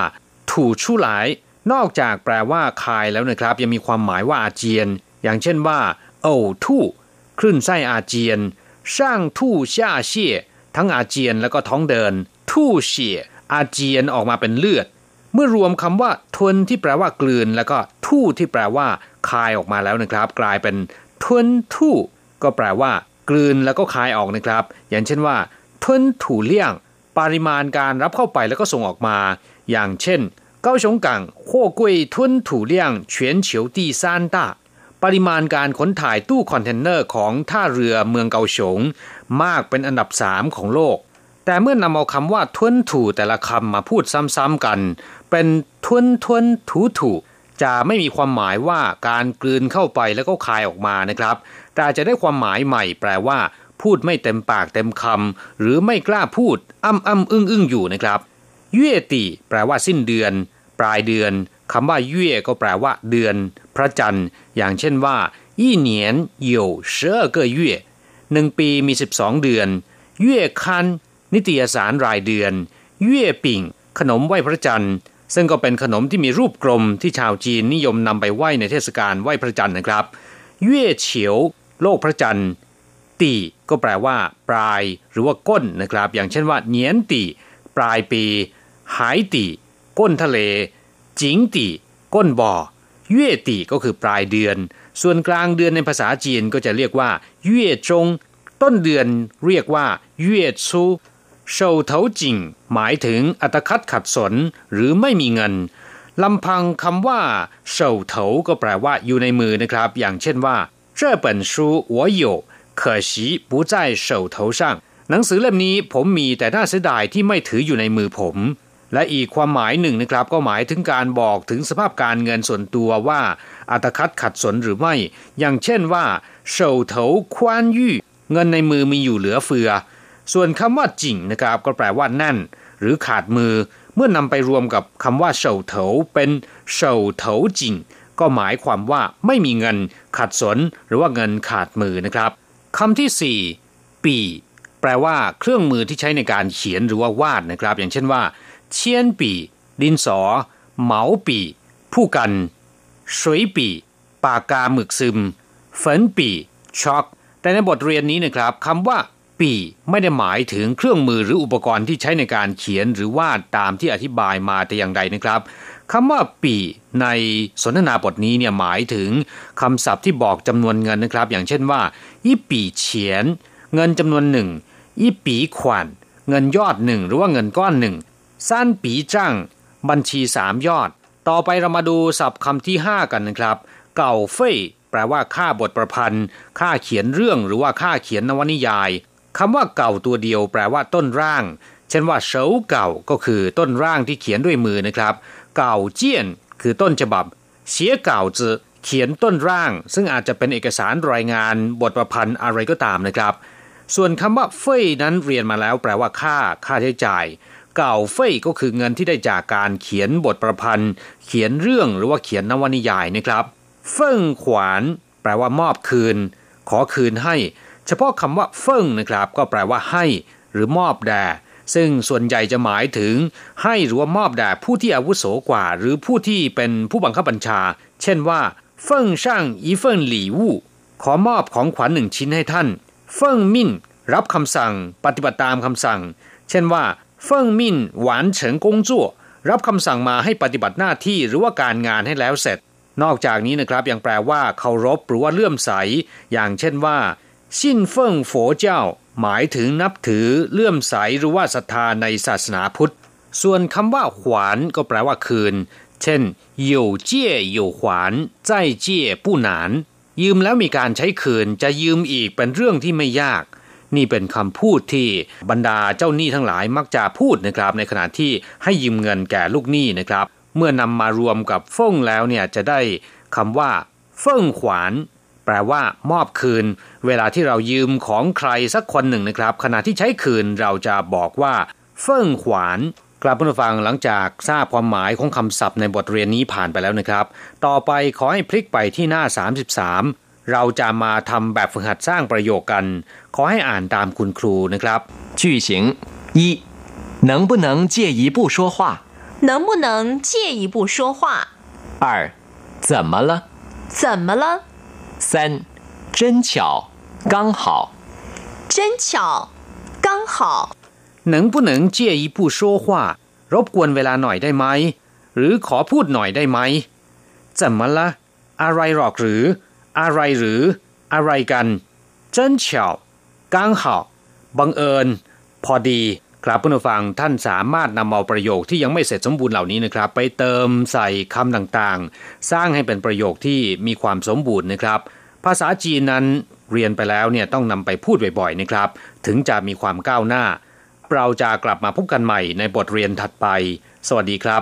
ถูชูหลาย นอกจากแปลว่าคายแล้วนะครับ ยังมีความหมายว่าอาเจียน อย่างเช่นว่าโอทู่คลื่นไส้อาเจียนช่างทู่ช่าเชี่ยทั้งอาเจียนแล้วก็ท้องเดิน ทู่เชี่ยอาเจียนออกมาเป็นเลือด เมื่อรวมคำว่าทวนที่แปลว่ากลืน แล้วก็ทู่ที่แปลว่า คายออกมาแล้วนะครับ กลายเป็นทวนทู่ ก็แปลว่า กลืนแล้วก็คายออกนะครับ อย่างเช่นว่า吞吐量 ปริมาณการรับเข้าไปแล้วก็ส่งออกมา อย่างเช่น高雄港貨櫃吞吐量全球第三大 ปริมาณการขนถ่ายตู้คอนเทนเนอร์ของท่าเรือเมืองเกาสงมากเป็นอันดับสามของโลก แต่เมื่อนำเอาคำว่า 吞吐 แต่ละคำมาพูดซ้ำๆกัน เป็น 吞吞吐吐 จะไม่มีความหมายว่าการกลืนเข้าไปแล้วก็คายออกมานะครับ ต่อาจจะได้ความหมายใหม่แปลว่า พูดไม่เต็มปากเต็มคำหรือไม่กล้าพูดอ้ำอ้ำอึ้งอึ้งอยู่นะครับเย่ติ แปลว่าสิ้นเดือน ปลายเดือนคำว่าเย่ก็แปลว่า เดือน พระจันทร์ อย่างเช่นว่าอี่เหนียนเย่เชอเกเย่หนึ่งปีมีสิบสองเดือนเย่คันนิตยสารรายเดือนเย่ปิ่ง ขนมไหว้พระจันทร์ ซึ่งก็เป็นขนมที่มีรูปกลมที่ชาวจีนนิยมนำไปไหว้ในเทศกาลไหว้พระจันทร์นะครับเย่เฉียว โลกพระจันทร์ ตีก็แปลว่า ปลายหรือว่าก้นนะครับ อย่างเช่นว่าเนียนตีปลายปี หายตีก้นทะเล จิงตีก้นบ่อเย่ตีก็คือปลายเดือน ส่วนกลางเดือนในภาษาจีนก็จะเรียกว่าเย่จง ต้นเดือนเรียกว่าเย่ซูเฉาเถาจิงหมายถึงอัตคัดขัดสนหรือไม่มีเงินลำพังคำว่าเฉาเถาก็แปลว่าอยู่ในมือนะครับ อย่างเช่นว่า 这本书我有可惜不在手头上หนังสือเล่มนี้ผมมีแต่น่าเสียดายที่ไม่ถืออยู่ในมือผม และอีกความหมายหนึ่งนะครับ ก็หมายถึงการบอกถึงสภาพการเงินส่วนตัวว่า อัตคัดขัดสนหรือไม่ อย่างเช่นว่าเฉาเถาคว้านยู่เงินในมือมีอยู่เหลือเฟือ ส่วนคำว่าจิ่งนะครับก็แปลว่าแน่น หรือขาดมือ เมื่อนำไปรวมกับคำว่าเฉาเถาเป็นเฉาเถาจิ่ง ก็หมายความว่าไม่มีเงินขาดสนหรือว่าเงินขาดมือนะครับคำที่สี่ปี แปลว่าเครื่องมือที่ใช้ในการเขียนหรือว่าวาดนะครับ อย่างเช่นว่า เชียนปี ดินสอ เหมาปี ผู้กันสวยปีปากกาหมึกซึมฝนปีช็อกแต่ในบทเรียนนี้นะครับคำว่า ปีไม่ได้หมายถึงเครื่องมือหรืออุปกรณ์ที่ใช้ในการเขียนหรือวาดตามที่อธิบายมาแต่อย่างใดนะครับ คำว่าปีในสนทนาบทนี้เนี่ยหมายถึงคำศัพท์ที่บอกจำนวนเงินนะครับ อย่างเช่นว่าอีปีเฉียน เงินจำนวนหนึ่งอีปีขวัญเงินยอดหนึ่งหรือว่าเงินก้อนหนึ่งสั้นปีจ้างบัญชีสามยอด ต่อไปเรามาดูศัพท์คำที่ 5 กันนะครับ เก่าเฟ่ยแปลว่าค่าบทประพันธ์ ค่าเขียนเรื่องหรือว่าค่าเขียนนวนิยายคำว่าเก่าตัวเดียวแปลว่าต้นร่าง เช่นว่าเฉาเก่าก็คือต้นร่างที่เขียนด้วยมือนะครับ เก่าเจี้ยน คือต้นฉบับ เสียเก่าจือเขียนต้นร่าง ซึ่งอาจจะเป็นเอกสารรายงานบทประพันธ์อะไรก็ตามนะครับ ส่วนคำว่าเฟ่ยนั้นเรียนมาแล้ว แปลว่าค่าค่าใช้จ่าย เก่าเฟ่ยก็คือเงินที่ได้จากการเขียนบทประพันธ์ เขียนเรื่องหรือว่าเขียนนวนิยายนะครับ เฟิ่งขวาน แปลว่ามอบคืน ขอคืนให้ เฉพาะคำว่าเฟิ่งนะครับ ก็แปลว่าให้ หรือมอบแด่ ซึ่งส่วนใหญ่จะหมายถึงให้หรือว่ามอบแด่ผู้ที่อาวุโสกว่า หรือผู้ที่เป็นผู้บังคับบัญชา เช่นว่า เฟิ่งช่างอีเฟิ่งหลี่วู่ขอมอบของขวัญหนึ่งชิ้นให้ท่าน เฟิ่งมิ่นรับคำสั่ง ปฏิบัติตามคำสั่ง เช่นว่า เฟิ่งมิ่นหวานเฉิงกงจั่วรับคำสั่งมาให้ปฏิบัติหน้าที่หรือว่าการงานให้แล้วเสร็จ นอกจากนี้นะครับยังแปลว่าเคารพหรือว่าเลื่อมใส อย่างเช่นว่า สิ้นเฟิ่งโฟเจ้า หมายถึงนับถือเลื่อมใสหรือว่าศรัทธาในศาสนาพุทธ ส่วนคำว่าขวานก็แปลว่าคืน เช่นหยู่เจี้ยหยู่ขวานใจเจี้ยผู้หนาน ยืมแล้วมีการใช้คืนจะยืมอีกเป็นเรื่องที่ไม่ยาก นี่เป็นคำพูดที่บรรดาเจ้าหนี้ทั้งหลายมักจะพูดนะครับ ในขณะที่ให้ยืมเงินแก่ลูกหนี้นะครับ เมื่อนำมารวมกับฟ่งแล้วเนี่ยจะได้คำว่า เฟิ่งขวาน แปลว่ามอบคืน เวลาที่เรายืมของใครสักคนหนึ่งนะครับ ขณะที่ใช้คืนเราจะบอกว่าเฟ่งขวานกลับมาฟังหลังจากทราบความหมายของคำศัพท์ในบทเรียนนี้ผ่านไปแล้วนะครับ ต่อไปขอให้พลิกไปที่หน้า 33 เราจะมาทำแบบฝึกหัดสร้างประโยคกัน ขอให้อ่านตามคุณครูนะครับ 句型一，能不能借一步说话？能不能借一步说话？二，怎么了？怎么了？ 三， 真巧，刚好。真巧，刚好。能不能借一步说话รบกวนเวลาหน่อยได้ไหมหรือขอพูดหน่อยได้ไหม怎么了อะไรหรอกหรือ อะไรหรือ อะไรกัน真巧刚好บังเอิญ พอดี ครับผู้นฟังท่านสามารถนำเอาประโยคที่ยังไม่เสร็จสมบูรณ์เหล่านี้นะครับ ไปเติมใส่คำต่างๆ สร้างให้เป็นประโยคที่มีความสมบูรณ์นะครับ ภาษาจีนนั้นเรียนไปแล้วเนี่ยต้องนำไปพูดบ่อยๆนะครับ ถึงจะมีความก้าวหน้า เราจะกลับมาพบกันใหม่ในบทเรียนถัดไป สวัสดีครับ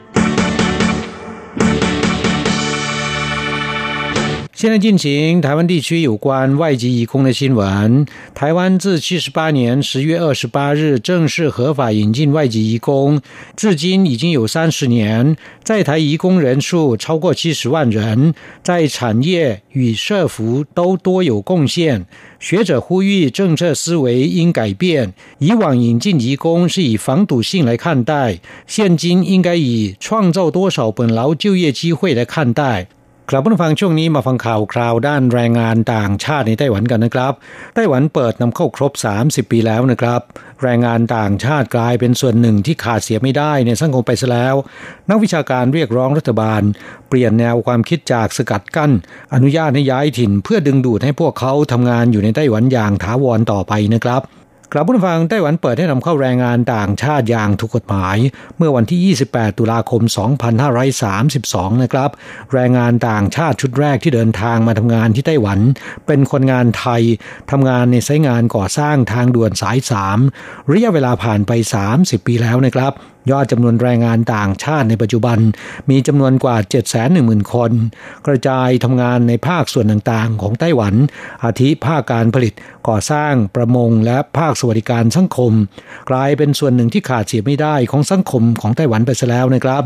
现在进行台湾地区有关外籍移工的新闻。台湾自七十八年十月二十八日正式合法引进外籍移工，至今已经有三十年，在台移工人数超过七十万人，在产业与社服都多有贡献。学者呼吁政策思维应改变，以往引进移工是以防堵性来看待，现今应该以创造多少本劳就业机会来看待。 ครับผู้ฟังช่วงนี้มาฟังข่าวคราวด้านแรงงานต่างชาติในไต้หวันกันนะครับ ไต้หวันเปิดนำเข้าครบ 30 ปีแล้วนะครับ แรงงานต่างชาติกลายเป็นส่วนหนึ่งที่ขาดเสียไม่ได้ในสังคมไปซะแล้ว นักวิชาการเรียกร้องรัฐบาล เปลี่ยนแนวความคิดจากสกัดกั้น อนุญาตให้ย้ายถิ่นเพื่อดึงดูดให้พวกเขาทำงานอยู่ในไต้หวันอย่างถาวรต่อไปนะครับ กลับผู้ฟังไต้หวันเปิดให้นำเข้าแรงงานต่างชาติอย่างถูกกฎหมาย เมื่อวันที่ 28 ตุลาคม 2532 นะครับ แรงงานต่างชาติชุดแรกที่เดินทางมาทำงานที่ไต้หวัน เป็นคนงานไทยทำงานในไซงานก่อสร้างทางด่วนสาย 3 ระยะเวลาผ่านไป 30 ปีแล้วนะครับยอดจำนวนแรงงานต่างชาติในปัจจุบันมีจำนวนกว่า 710,000 คน กระจายทำงานในภาคส่วนต่างๆ ของไต้หวัน อาทิภาคการผลิตก่อสร้างประมงและภาคสวัสดิการสังคม กลายเป็นส่วนหนึ่งที่ขาดเสียไม่ได้ของสังคมของไต้หวันไปซะแล้วนะครับ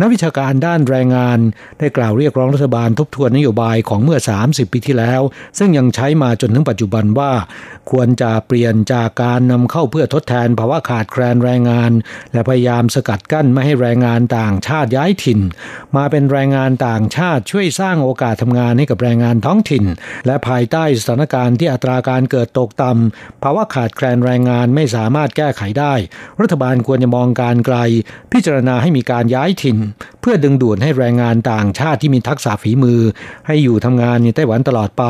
นักวิชาการด้านแรงงาน ได้กล่าวเรียกร้องรัฐบาลทบทวนนโยบายของเมื่อ 30 ปีที่แล้ว ซึ่งยังใช้มาจนถึงปัจจุบันว่า ควรจะเปลี่ยนจากการนำเข้าเพื่อทดแทนภาวะขาดแคลนแรงงาน และพยายามสกัดกั้นไม่ให้แรงงานต่างชาติย้ายถิ่น มาเป็นแรงงานต่างชาติช่วยสร้างโอกาสทำงานให้กับแรงงานท้องถิ่น และภายใต้สถานการณ์ที่อัตราการเกิดตกต่ำภาวะขาดแคลนแรงงานไม่สามารถแก้ไขได้ รัฐบาลควรจะมองการไกล พิจารณาให้มีการย้ายถิ่น เพื่อดึงดูดให้แรงงานต่างชาติที่มีทักษะฝีมือ ให้อยู่ทำงานในไต้หวันตลอดไป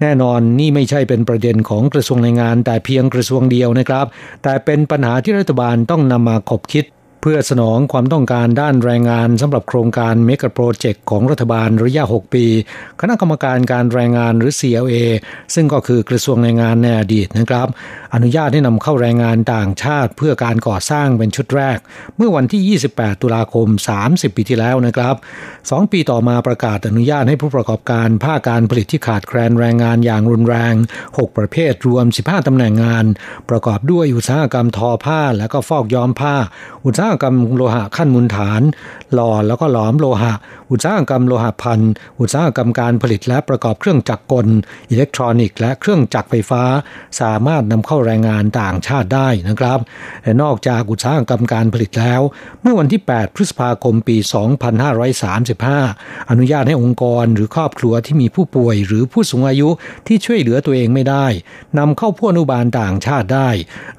แน่นอนนี่ไม่ใช่เป็นประเด็นของกระทรวงแรงงาน แต่เพียงกระทรวงเดียวนะครับ แต่เป็นปัญหาที่รัฐบาลต้องนำมาคบคิด พื่อสนองความต้องการด้านแรงงานสำหรับโครงการเมกะโปรเจกต์ของรัฐบาลระยะ 6 ปี คณะกรรมการการแรงงานหรือ CLA ซึ่งก็คือกระทรวงแรงงานในอดีตนะครับ อนุญาตให้นำเข้าแรงงานต่างชาติ เพื่อการก่อสร้างเป็นชุดแรก เมื่อวันที่ 28 ตุลาคม 30 ปีที่แล้วนะครับ 2 ปีต่อมาประกาศอนุญาตให้ผู้ประกอบการภาคการผลิตที่ขาดแคลนแรงงานอย่างรุนแรง 6 ประเภทรวม 15ตำแหน่งงาน ประกอบด้วยอุตสาหกรรมทอผ้าและก็ฟอกย้อมผ้าอุตสาหกรรมโลหะขั้นมูลฐาน หล่อแล้วก็หลอมโลหะ อุตสาหกรรมโลหะพันอุตสาหกรรมการผลิตและประกอบเครื่องจักรกล อิเล็กทรอนิกส์และเครื่องจักรไฟฟ้า สามารถนำเข้าแรงงานต่างชาติได้นะครับและนอกจากอุตสาหกรรมการผลิตแล้ว เมื่อวันที่ 8 พฤษภาคมปี 2535 อนุญาตให้องค์กรหรือครอบครัวที่มีผู้ป่วย หรือผู้สูงอายุที่ช่วยเหลือตัวเองไม่ได้นำเข้าผู้อนุบาลต่างชาติได้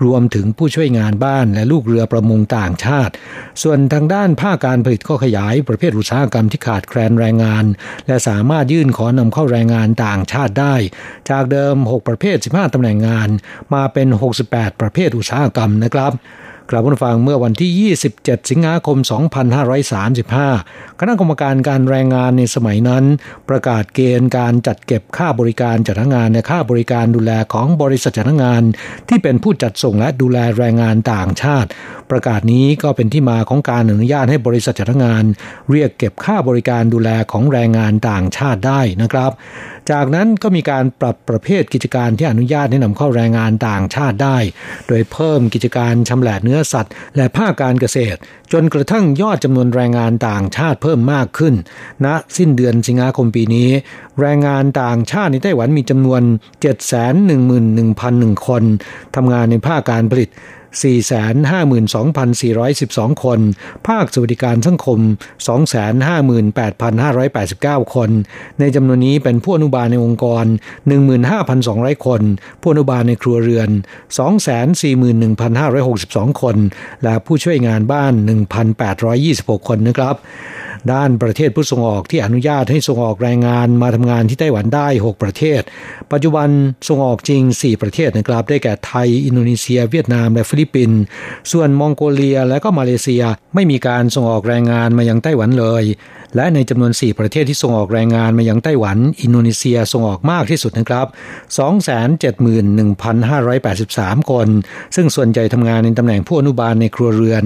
รวมถึงผู้ช่วยงานบ้านและลูกเรือประมงต่างชาติติ ส่วนทางด้านภาคการผลิตก็ขยายประเภทอุตสาหกรรมที่ขาดแคลนแรงงาน และสามารถยื่นขอนำเข้าแรงงานต่างชาติได้ จากเดิม 6 ประเภท 15ตำแหน่งงาน มาเป็น 68 ประเภทอุตสาหกรรมนะครับ กลับมาฟังเมื่อวันที่ 27 สิงหาคม 2535 คณะกรรมการการแรงงานในสมัยนั้น ประกาศเกณฑ์การจัดเก็บค่าบริการจัดงานและค่าบริการดูแลของบริษัทจัดงาน ที่เป็นผู้จัดส่งและดูแลแรงงานต่างชาติ ประกาศนี้ก็เป็นที่มาของการอนุญาตให้บริษัทจัดงาน เรียกเก็บค่าบริการดูแลของแรงงานต่างชาติได้นะครับ จากนั้นก็มีการปรับประเภทกิจการที่อนุญาตให้นำเข้าแรงงานต่างชาติได้ โดยเพิ่มกิจการชำแหละเนื้อสัตว์ และภาคการเกษตร จนกระทั่งยอดจำนวนแรงงานต่างชาติเพิ่มมากขึ้นณนะสิ้นเดือนสิงหาคมปีนี้ แรงงานต่างชาติในไต้หวันมีจำนวน 7 1 1 0 0 0คนทำงานในภาคการผลิต 452,412 คน ภาคสวัสดิการสังคม 258,589 คน ในจำนวนนี้เป็นผู้อนุบาลในองค์กร 15,200 คน ผู้อนุบาลในครัวเรือน 241,562 คน และผู้ช่วยงานบ้าน 1,826 คนนะครับ ด้านประเทศผู้ส่งออกที่อนุญาตให้ส่งออกแรงงานมาทำงานที่ไต้หวันได้ 6 ประเทศ ปัจจุบันส่งออกจริง 4 ประเทศนะครับ ได้แก่ไทย อินโดนีเซีย เวียดนาม และฟิลิปปินส์ ส่วนมองโกเลียและก็มาเลเซีย ไม่มีการส่งออกแรงงานมายังไต้หวันเลย และในจำนวน 4 ประเทศที่ส่งออกแรงงานมายังไต้หวัน อินโดนีเซียส่งออกมากที่สุดนะครับ 271,583 คน ซึ่งส่วนใหญ่ทำงานในตำแหน่งผู้อนุบาลในครัวเรือน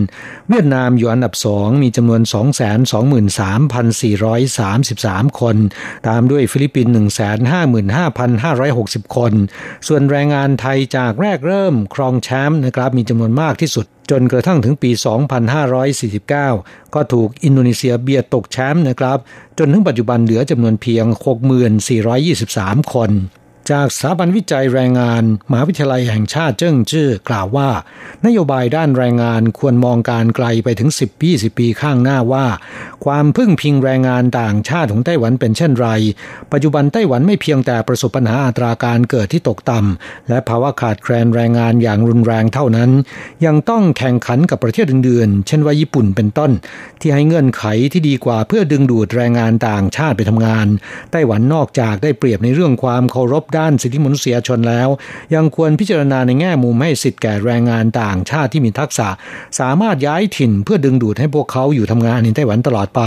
เวียดนามอยู่อันดับ 2 มีจำนวน 223,433 คน ตามด้วยฟิลิปปินส์155,560 คน ส่วนแรงงานไทยจากแรกเริ่มครองแชมป์นะครับมีจำนวนมากที่สุด จนกระทั่งถึงปี 2549 ก็ถูกอินโดนีเซียเบียดตกแชมป์นะครับ จนถึงปัจจุบันเหลือจำนวนเพียง 6,423 คน จากสถาบันวิจัยแรงงาน มหาวิทยาลัยแห่งชาติเจิ้งจื้อกล่าวว่า นโยบายด้านแรงงานควรมองการไกลไปถึง 10-20 ปีข้างหน้าว่า ความพึ่งพิงแรงงานต่างชาติของไต้หวันเป็นเช่นไร ปัจจุบันไต้หวันไม่เพียงแต่ประสบปัญหาอัตราการเกิดที่ตกต่ำและภาวะขาดแคลนแรงงานอย่างรุนแรงเท่านั้น ยังต้องแข่งขันกับประเทศอื่นๆ เช่นว่าญี่ปุ่นเป็นต้น ที่ให้เงื่อนไขที่ดีกว่าเพื่อดึงดูดแรงงานต่างชาติไปทำงาน ไต้หวันนอกจากได้เปรียบในเรื่องความเคารพด้านสิทธิมนุษยชนแล้ว ยังควรพิจารณาในแง่มุมให้สิทธิ์แก่แรงงานต่างชาติที่มีทักษะ สามารถย้ายถิ่นเพื่อดึงดูดให้พวกเขาอยู่ทำงานในไต้หวันตลอดไป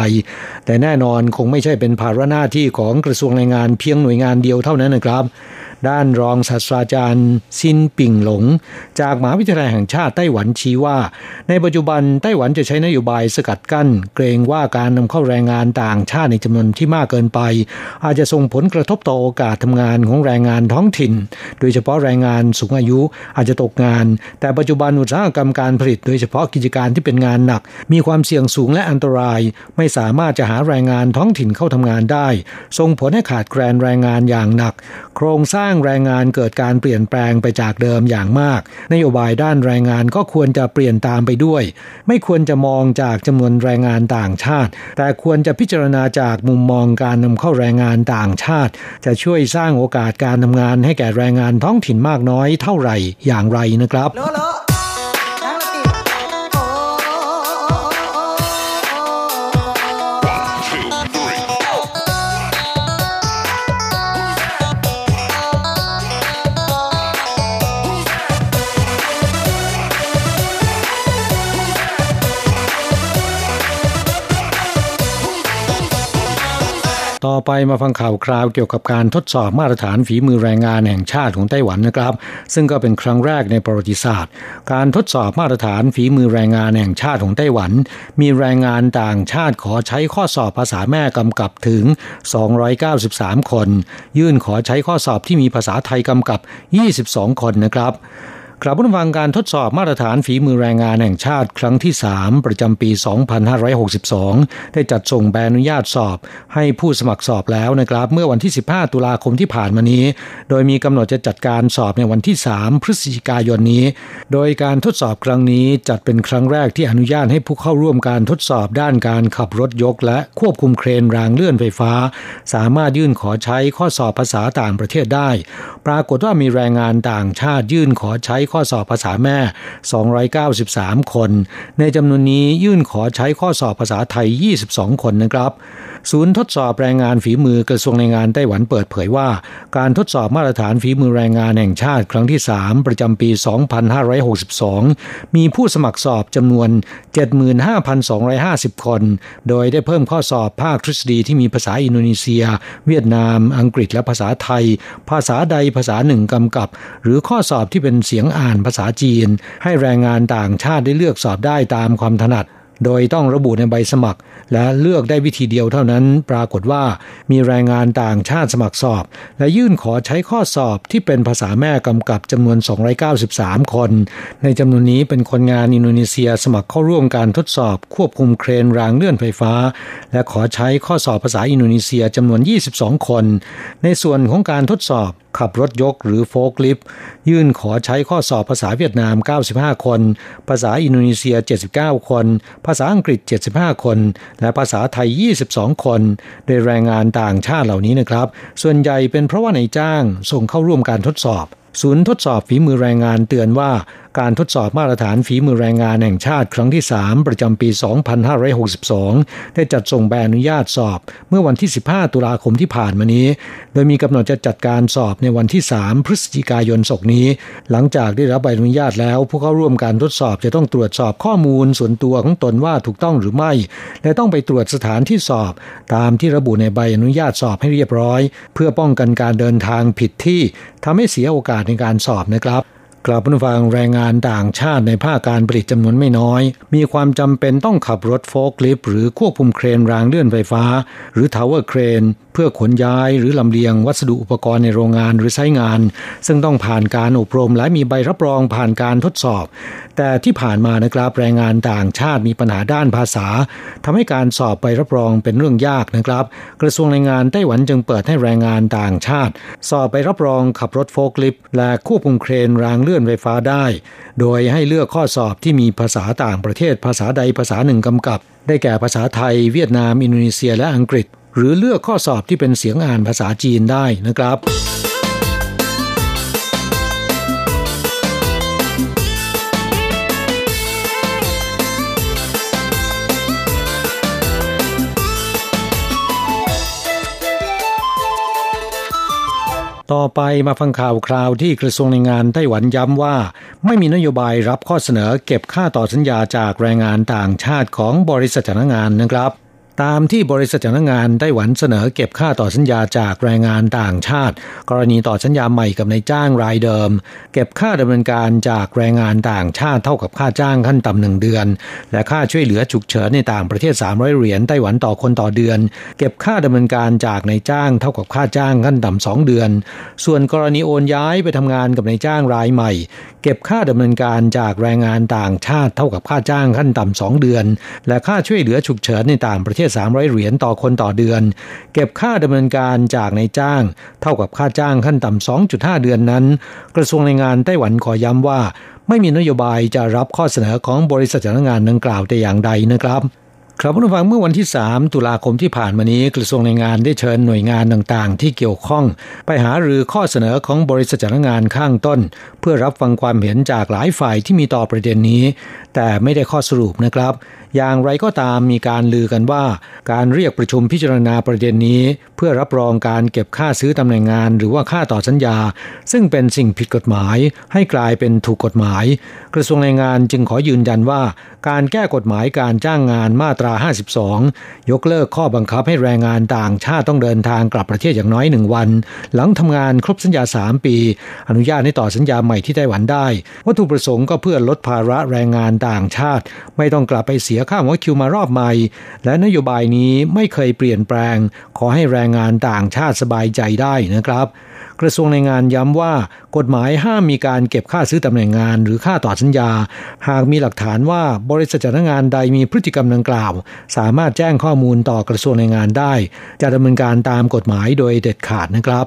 แต่แน่นอนคงไม่ใช่เป็นภาระหน้าที่ของกระทรวงแรงงานเพียงหน่วยงานเดียวเท่านั้นนะครับ ด้านรองศาสตราจารย์ซินปิงหลง จากมหาวิทยาลัยแห่งชาติไต้หวันชี้ว่า ในปัจจุบันไต้หวันจะใช้นโยบายสกัดกั้น เกรงว่าการนำเข้าแรงงานต่างชาติในจำนวนที่มากเกินไป อาจจะส่งผลกระทบต่อโอกาสทำงานของแรงงานท้องถิ่น โดยเฉพาะแรงงานสูงอายุอาจจะตกงาน แต่ปัจจุบันอุตสาหกรรมการผลิต โดยเฉพาะกิจการที่เป็นงานหนัก มีความเสี่ยงสูงและอันตราย ไม่สามารถจะหาแรงงานท้องถิ่นเข้าทำงานได้ส่งผลให้ขาดแคลนแรงงานอย่างหนัก โครงสร้างแรงงานเกิดการเปลี่ยนแปลงไปจากเดิมอย่างมาก นโยบายด้านแรงงานก็ควรจะเปลี่ยนตามไปด้วย ไม่ควรจะมองจากจำนวนแรงงานต่างชาติ แต่ควรจะพิจารณาจากมุมมองการนำเข้าแรงงานต่างชาติ จะช่วยสร้างโอกาสการทำงานให้แก่แรงงานท้องถิ่นมากน้อยเท่าไหร่อย่างไรนะครับ ต่อไปมาฟังข่าวคราวเกี่ยวกับการทดสอบมาตรฐานฝีมือแรงงานแห่งชาติของไต้หวันนะครับ ซึ่งก็เป็นครั้งแรกในประวัติศาสตร์ การทดสอบมาตรฐานฝีมือแรงงานแห่งชาติของไต้หวัน มีแรงงานต่างชาติขอใช้ข้อสอบภาษาแม่กำกับถึง 293 คน ยื่นขอใช้ข้อสอบที่มีภาษาไทยกำกับ 22 คนนะครับ กลับมาฟังการทดสอบมาตรฐานฝีมือแรงงานแห่งชาติครั้งที่ 3 ประจำปี 2562 ได้จัดส่งใบอนุญาตสอบ ให้ผู้สมัครสอบแล้วนะครับ เมื่อวันที่ 15 ตุลาคมที่ผ่านมานี้ โดยมีกำหนดจะจัดการสอบในวันที่ 3 พฤศจิกายนนี้ โดยการทดสอบครั้งนี้จัดเป็นครั้งแรกที่อนุญาตให้ผู้เข้าร่วมการทดสอบด้านการขับรถยก และควบคุมเครนรางเลื่อนไฟฟ้า สามารถยื่นขอใช้ข้อสอบภาษาต่างประเทศได้ ปรากฏว่ามีแรงงานต่างชาติยื่นขอใช้ข้อสอบภาษาแม่ 293 คน ในจำนวนนี้ยื่นขอใช้ข้อสอบภาษาไทย 22 คนนะครับ ศูนย์ทดสอบแรงงานฝีมือกระทรวงแรงงานไต้หวันเปิดเผยว่า การทดสอบมาตรฐานฝีมือแรงงานแห่งชาติครั้งที่ 3 ประจำปี 2562 มีผู้สมัครสอบจำนวน 75,250 คน โดยได้เพิ่มข้อสอบภาคทฤษฎีที่มีภาษาอินโดนีเซีย เวียดนาม อังกฤษและภาษาไทย ภาษาใดภาษาหนึ่งกำกับ หรือข้อสอบที่เป็นเสียงอ่านภาษาจีน ให้แรงงานต่างชาติได้เลือกสอบได้ตามความถนัด โดยต้องระบุในใบสมัคร และเลือกได้วิธีเดียวเท่านั้น ปรากฏว่ามีแรงงานต่างชาติสมัครสอบ และยื่นขอใช้ข้อสอบที่เป็นภาษาแม่กำกับจำนวน 293 คน ในจำนวนนี้เป็นคนงานอินโดนีเซียสมัครเข้าร่วมการทดสอบควบคุมเครนรางเลื่อนไฟฟ้า และขอใช้ข้อสอบภาษาอินโดนีเซียจำนวน 22 คน ในส่วนของการทดสอบ ขับรถยกหรือโฟกลิฟยื่นขอใช้ข้อสอบภาษาเวียดนาม 95 คน ภาษาอินโดนีเซีย 79 คน ภาษาอังกฤษ 75 คน และภาษาไทย 22 คนโดยแรงงานต่างชาติเหล่านี้นะครับ ส่วนใหญ่เป็นเพราะว่าในจ้างส่งเข้าร่วมการทดสอบ ศูนย์ทดสอบฝีมือแรงงานเตือนว่าการทดสอบมาตรฐานฝีมือแรงงานแห่งชาติครั้งที่ 3 ประจำปี 2562 ได้จัดส่งใบอนุญาตสอบ เมื่อวันที่ 15 ตุลาคมที่ผ่านมานี้ โดยมีกำหนดจะจัดการสอบในวันที่ 3 พฤศจิกายนศกนี้ หลังจากได้รับใบอนุญาตแล้ว ผู้เข้าร่วมการทดสอบจะต้องตรวจสอบข้อมูลส่วนตัวของตนว่าถูกต้องหรือไม่ และต้องไปตรวจสถานที่สอบ ตามที่ระบุในใบอนุญาตสอบให้เรียบร้อย เพื่อป้องกันการเดินทางผิดที่ทำให้เสียโอกาสในการสอบนะครับ กลับมาฟังแรงงานต่างชาติในภาคการผลิตจำนวนไม่น้อย มีความจำเป็นต้องขับรถโฟล์คลิฟหรือควบคุมเครนรางเลื่อนไฟฟ้า หรือ tower crane เพื่อขนย้ายหรือลำเลียงวัสดุอุปกรณ์ในโรงงานหรือใช้งาน ซึ่งต้องผ่านการอบรมและมีใบรับรองผ่านการทดสอบ แต่ที่ผ่านมานะครับแรงงานต่างชาติมีปัญหาด้านภาษาทำให้การสอบใบรับรองเป็นเรื่องยากนะครับ กระทรวงแรงงานไต้หวันจึงเปิดให้แรงงานต่างชาติ สอบใบรับรองขับรถโฟล์คลิฟและควบคุมเครนรางเลื่อนลื่อนไฟฟ้าได้ โดยให้เลือกข้อสอบที่มีภาษาต่างประเทศภาษาใดภาษาหนึ่งกำกับ ได้แก่ภาษาไทย เวียดนาม อินโดนีเซีย และอังกฤษ หรือเลือกข้อสอบที่เป็นเสียงอ่านภาษาจีนได้นะครับ ต่อไปมาฟังข่าวคราวที่กระทรวงแรงงานไต้หวันย้ำว่า ไม่มีนโยบายรับข้อเสนอเก็บค่าต่อสัญญาจากแรงงานต่างชาติของบริษัทจ้างงานนะครับ ตามที่บริษัทจ้างงานไต้หวันเสนอเก็บค่าต่อสัญญาจากแรงงานต่างชาติ กรณีต่อสัญญาใหม่กับนายจ้างรายเดิม เก็บค่าดำเนินการจากแรงงานต่างชาติเท่ากับค่าจ้างขั้นต่ำหนึ่งเดือน และค่าช่วยเหลือฉุกเฉินในต่างประเทศ 300 เหรียญไต้หวันต่อคนต่อเดือน เก็บค่าดำเนินการจากนายจ้างเท่ากับค่าจ้างขั้นต่ำสองเดือน ส่วนกรณีโอนย้ายไปทำงานกับนายจ้างรายใหม่ เก็บค่าดำเนินการจากแรงงานต่างชาติเท่ากับค่าจ้างขั้นต่ำสองเดือน และค่าช่วยเหลือฉุกเฉินในต่างประเทศ300 เหรียญต่อคนต่อเดือน เก็บค่าดำเนินการจากในจ้าง เท่ากับค่าจ้างขั้นต่ำ 2.5 เดือนนั้น กระทรวงแรงงานไต้หวันขอย้ำว่า ไม่มีนโยบายจะรับข้อเสนอของบริษัทจ้างงานดังกล่าวแต่อย่างใดนะครับครับผู้ฟังเมื่อวันที่ 3 ตุลาคมที่ผ่านมานี้กระทรวงแรงงานได้เชิญหน่วยงานต่างๆ ที่เกี่ยวข้อง ไปหาหรือข้อเสนอของบริษัทจ้างงานข้างต้น เพื่อรับฟังความเห็นจากหลายฝ่ายที่มีต่อประเด็นนี้ แต่ไม่ได้ข้อสรุปนะครับ อย่างไรก็ตามมีการลือกันว่า การเรียกประชุมพิจารณาประเด็นนี้ เพื่อรับรองการเก็บค่าซื้อตำแหน่งงาน หรือว่าค่าต่อสัญญา ซึ่งเป็นสิ่งผิดกฎหมาย ให้กลายเป็นถูกกฎหมาย กระทรวงแรงงานจึงขอยืนยันว่า การแก้กฎหมายการจ้างงานมาตรา 52 ยกเลิกข้อบังคับให้แรงงานต่างชาติต้องเดินทางกลับประเทศอย่างน้อยหนึ่งวัน หลังทำงานครบสัญญา 3 ปี อนุญาตให้ต่อสัญญาใหม่ที่ไต้หวันได้ วัตถุประสงค์ก็เพื่อลดภาระแรงงานต่างชาติ ไม่ต้องกลับไปเสียค่าหัวคิวมารอบใหม่ และนโยบายนี้ไม่เคยเปลี่ยนแปลง ขอให้แรงงานต่างชาติสบายใจได้นะครับ กระทรวงแรงงานย้ำว่า กฎหมายห้ามมีการเก็บค่าซื้อตำแหน่งงาน หรือค่าต่อสัญญา หากมีหลักฐานว่าบริษัทจ้างงานใดมีพฤติกรรมดังกล่าว สามารถแจ้งข้อมูลต่อกระทรวงแรงงานได้ จะดำเนินการตามกฎหมายโดยเด็ดขาดนะครับ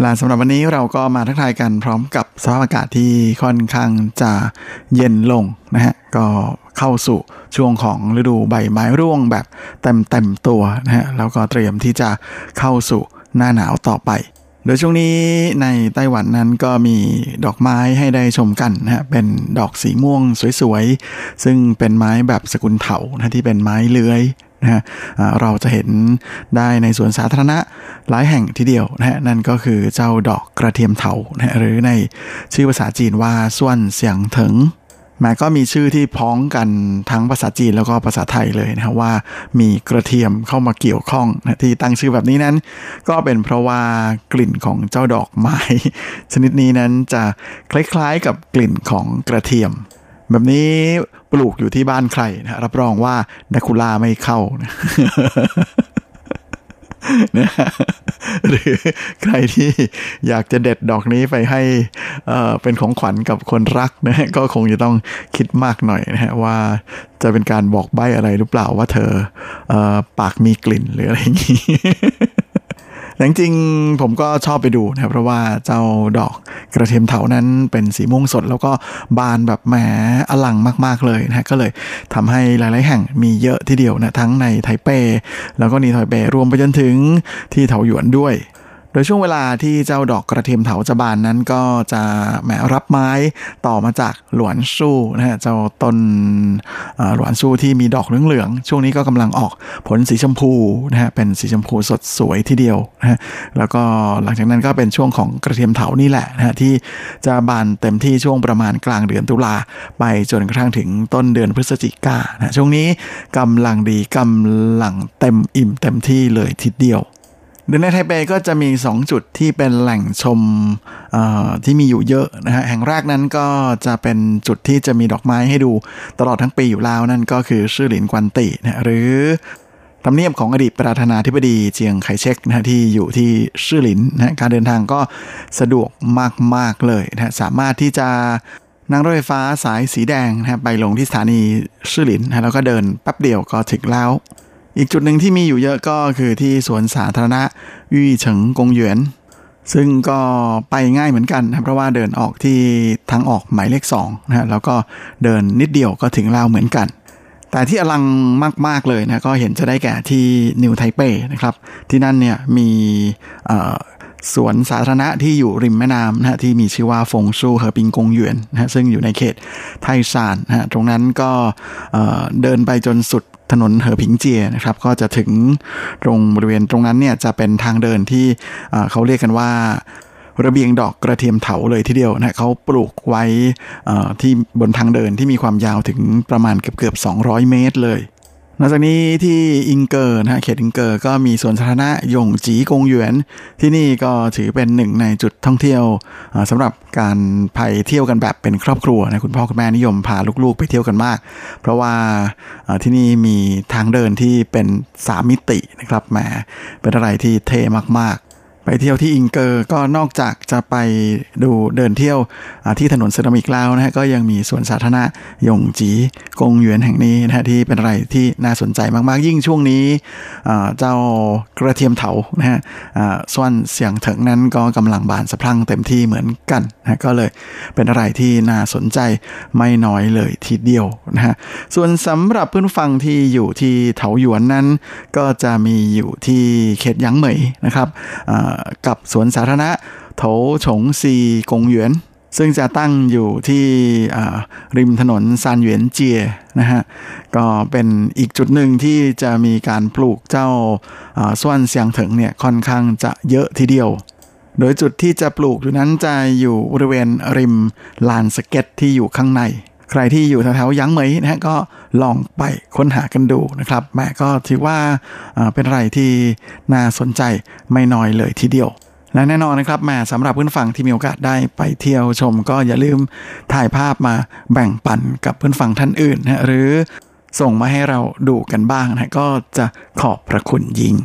ลาสำหรับวันนี้เราก็มาทักทายกันพร้อมกับสภาพอากาศที่ค่อนข้างจะเย็นลงนะฮะก็เข้าสู่ช่วงของฤดูใบไม้ร่วงแบบเต็มเต็มตัวนะฮะแล้วก็เตรียมที่จะเข้าสู่หน้าหนาวต่อไป โดยช่วงนี้ในไต้หวันนั้นก็มีดอกไม้ให้ได้ชมกันนะฮะเป็นดอกสีม่วงสวยๆ ซึ่งเป็นไม้แบบสกุลเถานะที่เป็นไม้เลื้อย นะฮะเราจะเห็นได้ในสวนสาธารณะหลายแห่งทีเดียวนะฮะนั่นก็คือเจ้าดอกกระเทียมเถานะหรือในชื่อภาษาจีนว่าส่วนเสียงเถิงแม้ก็มีชื่อที่พ้องกันทั้งภาษาจีนแล้วก็ภาษาไทยเลยนะว่ามีกระเทียมเข้ามาเกี่ยวข้องนะที่ตั้งชื่อแบบนี้นั้น ก็เป็นเพราะว่ากลิ่นของเจ้าดอกไม้ ชนิดนี้นั้นจะคล้ายๆกับกลิ่นของกระเทียม แบบนี้ปลูกอยู่ที่บ้านใครนะรับรองว่าดัคูล่าไม่เข้านะนะหรือใครที่อยากจะเด็ดดอกนี้ไปให้เเป็นของขวัญกับคนรักนะก็คงจะต้องคิดมากหน่อยนะฮะว่าจะเป็นการบอกใบ้อะไรหรือเปล่าว่าเธออปากมีกลิ่นหรืออะไรอย่างนี้ จริงผมก็ชอบไปดูนะเพราะว่าเจ้าดอกกระเทียมเถานั้นเป็นสีม่วงสด แล้วก็บานแบบแหมอลังมาก ๆเลยนะก็เลยทำให้หลายๆแห่งมีเยอะทีเดียวนะทั้งในไทเป แล้วก็นีไทเปรวมไปจนถึงที่เถาหยวนด้วย โดยช่วงเวลาที่เจ้าดอกกระเทียมเถาจะบานนั้นก็จะแหมรับไม้ต่อมาจากหลวนสู้นะฮะเจ้าต้นหลวนสู้ที่มีดอกเหลืองๆช่วงนี้ก็กำลังออกผลสีชมพูนะฮะเป็นสีชมพูสดสวยทีเดียวนะฮะแล้วก็หลังจากนั้นก็เป็นช่วงของกระเทียมเถานี่แหละนะฮะที่จะบานเต็มที่ช่วงประมาณกลางเดือนตุลาไปจนกระทั่งถึงต้นเดือนพฤศจิกานะช่วงนี้กำลังดีกำลังเต็มอิ่มเต็มที่เลยทีเดียว โดยในไทเปก็จะมี 2 จุดที่เป็นแหล่งชมที่มีอยู่เยอะนะฮะแห่งแรกนั้นก็จะเป็นจุดที่จะมีดอกไม้ให้ดูตลอดทั้งปีอยู่แล้วนั่นก็คือชื่อหลินกวนตินะหรือทำเนียบของอดีตประธานาธิบดีเจียงไคเชกนะที่อยู่ที่ชื่อหลินนะการเดินทางก็สะดวกมาก ๆ เลยนะสามารถที่จะนั่งรถไฟฟ้าสายสีแดงนะไปลงที่สถานีชื่อหลินนะแล้วก็เดินแป๊บเดียวก็ถึงแล้ว อีกจุดหนึ่งที่มีอยู่เยอะก็คือที่สวนสาธารณะวี่เฉิงกงหยวนซึ่งก็ไปง่ายเหมือนกันนะเพราะว่าเดินออกที่ทางออกหมายเลข2นะแล้วก็เดินนิดเดียวก็ถึงล้วเหมือนกัน แต่ที่อลังมาก ๆ เลยนะก็เห็นจะได้แก่ที่นิวไทเป้นะครับ ที่นั่นเนี่ยมีสวนสาธารณะที่อยู่ริมแม่น้ำนะฮะที่มีชื่อว่าฟงชูเฮอปิงกงหยวนนะฮะซึ่งอยู่ในเขตไทซานนะฮะตรงนั้นก็เดินไปจนสุด ถนนเหอผิงเจียนะครับ ก็จะถึงตรงบริเวณตรงนั้นเนี่ยจะเป็นทางเดินที่เขาเรียกกันว่าระเบียงดอกกระเทียมเถาเลยทีเดียวนะเขาปลูกไว้ที่บนทางเดินที่มีความยาวถึงประมาณเกือบเกือบ200 เมตรเลย นอกจากนี้ที่อิงเกอร์นะเขตอิงเกอร์ก็มีสวนสาธารณะยงจีกงหยวน ที่นี่ก็ถือเป็นหนึ่งในจุดท่องเที่ยวสำหรับการไปเที่ยวกันแบบเป็นครอบครัวนะคุณพ่อคุณแม่นิยมพาลูกๆ ไปเที่ยวกันมาก เพราะว่าที่นี่มีทางเดินที่เป็นสามมิตินะครับแหมเป็นอะไรที่เท่มาก ไปเที่ยวที่อิงเกอร์ก็นอกจากจะไปดูเดินเที่ยวที่ถนนเซรามิกแล้วนะฮะก็ยังมีสวนสาธารณะยงจีกงหยวนแห่งนี้นะฮะที่เป็นอะไรที่น่าสนใจมากๆ ยิ่งช่วงนี้เจ้ากระเทียมเถานะฮะส่วนเสียงถึงนั้นก็กำลังบานสะพรั่งเต็มที่เหมือนกันนะก็เลยเป็นอะไรที่น่าสนใจไม่น้อยเลยทีเดียวนะฮะส่วนสำหรับเพื่อนฟังที่อยู่ที่เถาหยวนนั้น ก็จะมีอยู่ที่เขตยังเหมยนะครับกับสวนสาธารณะโถฉงซีกงหยวน ซึ่งจะตั้งอยู่ที่ริมถนนซานเหยวนเจียนะฮะก็เป็นอีกจุดหนึ่งที่จะมีการปลูกเจ้าส่วนเสียงถึงเนี่ยค่อนข้างจะเยอะทีเดียวโดยจุดที่จะปลูกอยู่นั้นจะอยู่บริเวณริมลานสเก็ตที่อยู่ข้างใน ใครที่อยู่แถวๆยังเหมยนะฮะก็ลองไปค้นหากันดูนะครับแม่ก็ถือว่าเป็นอะไรที่น่าสนใจไม่น้อยเลยทีเดียวและแน่นอนนะครับแม่สำหรับเพื่อนฟังที่มีโอกาสได้ไปเที่ยวชม ก็อย่าลืมถ่ายภาพมาแบ่งปันกับเพื่อนฟังท่านอื่นนะหรือส่งมาให้เราดูกันบ้างนะก็จะขอบพระคุณยิ่ง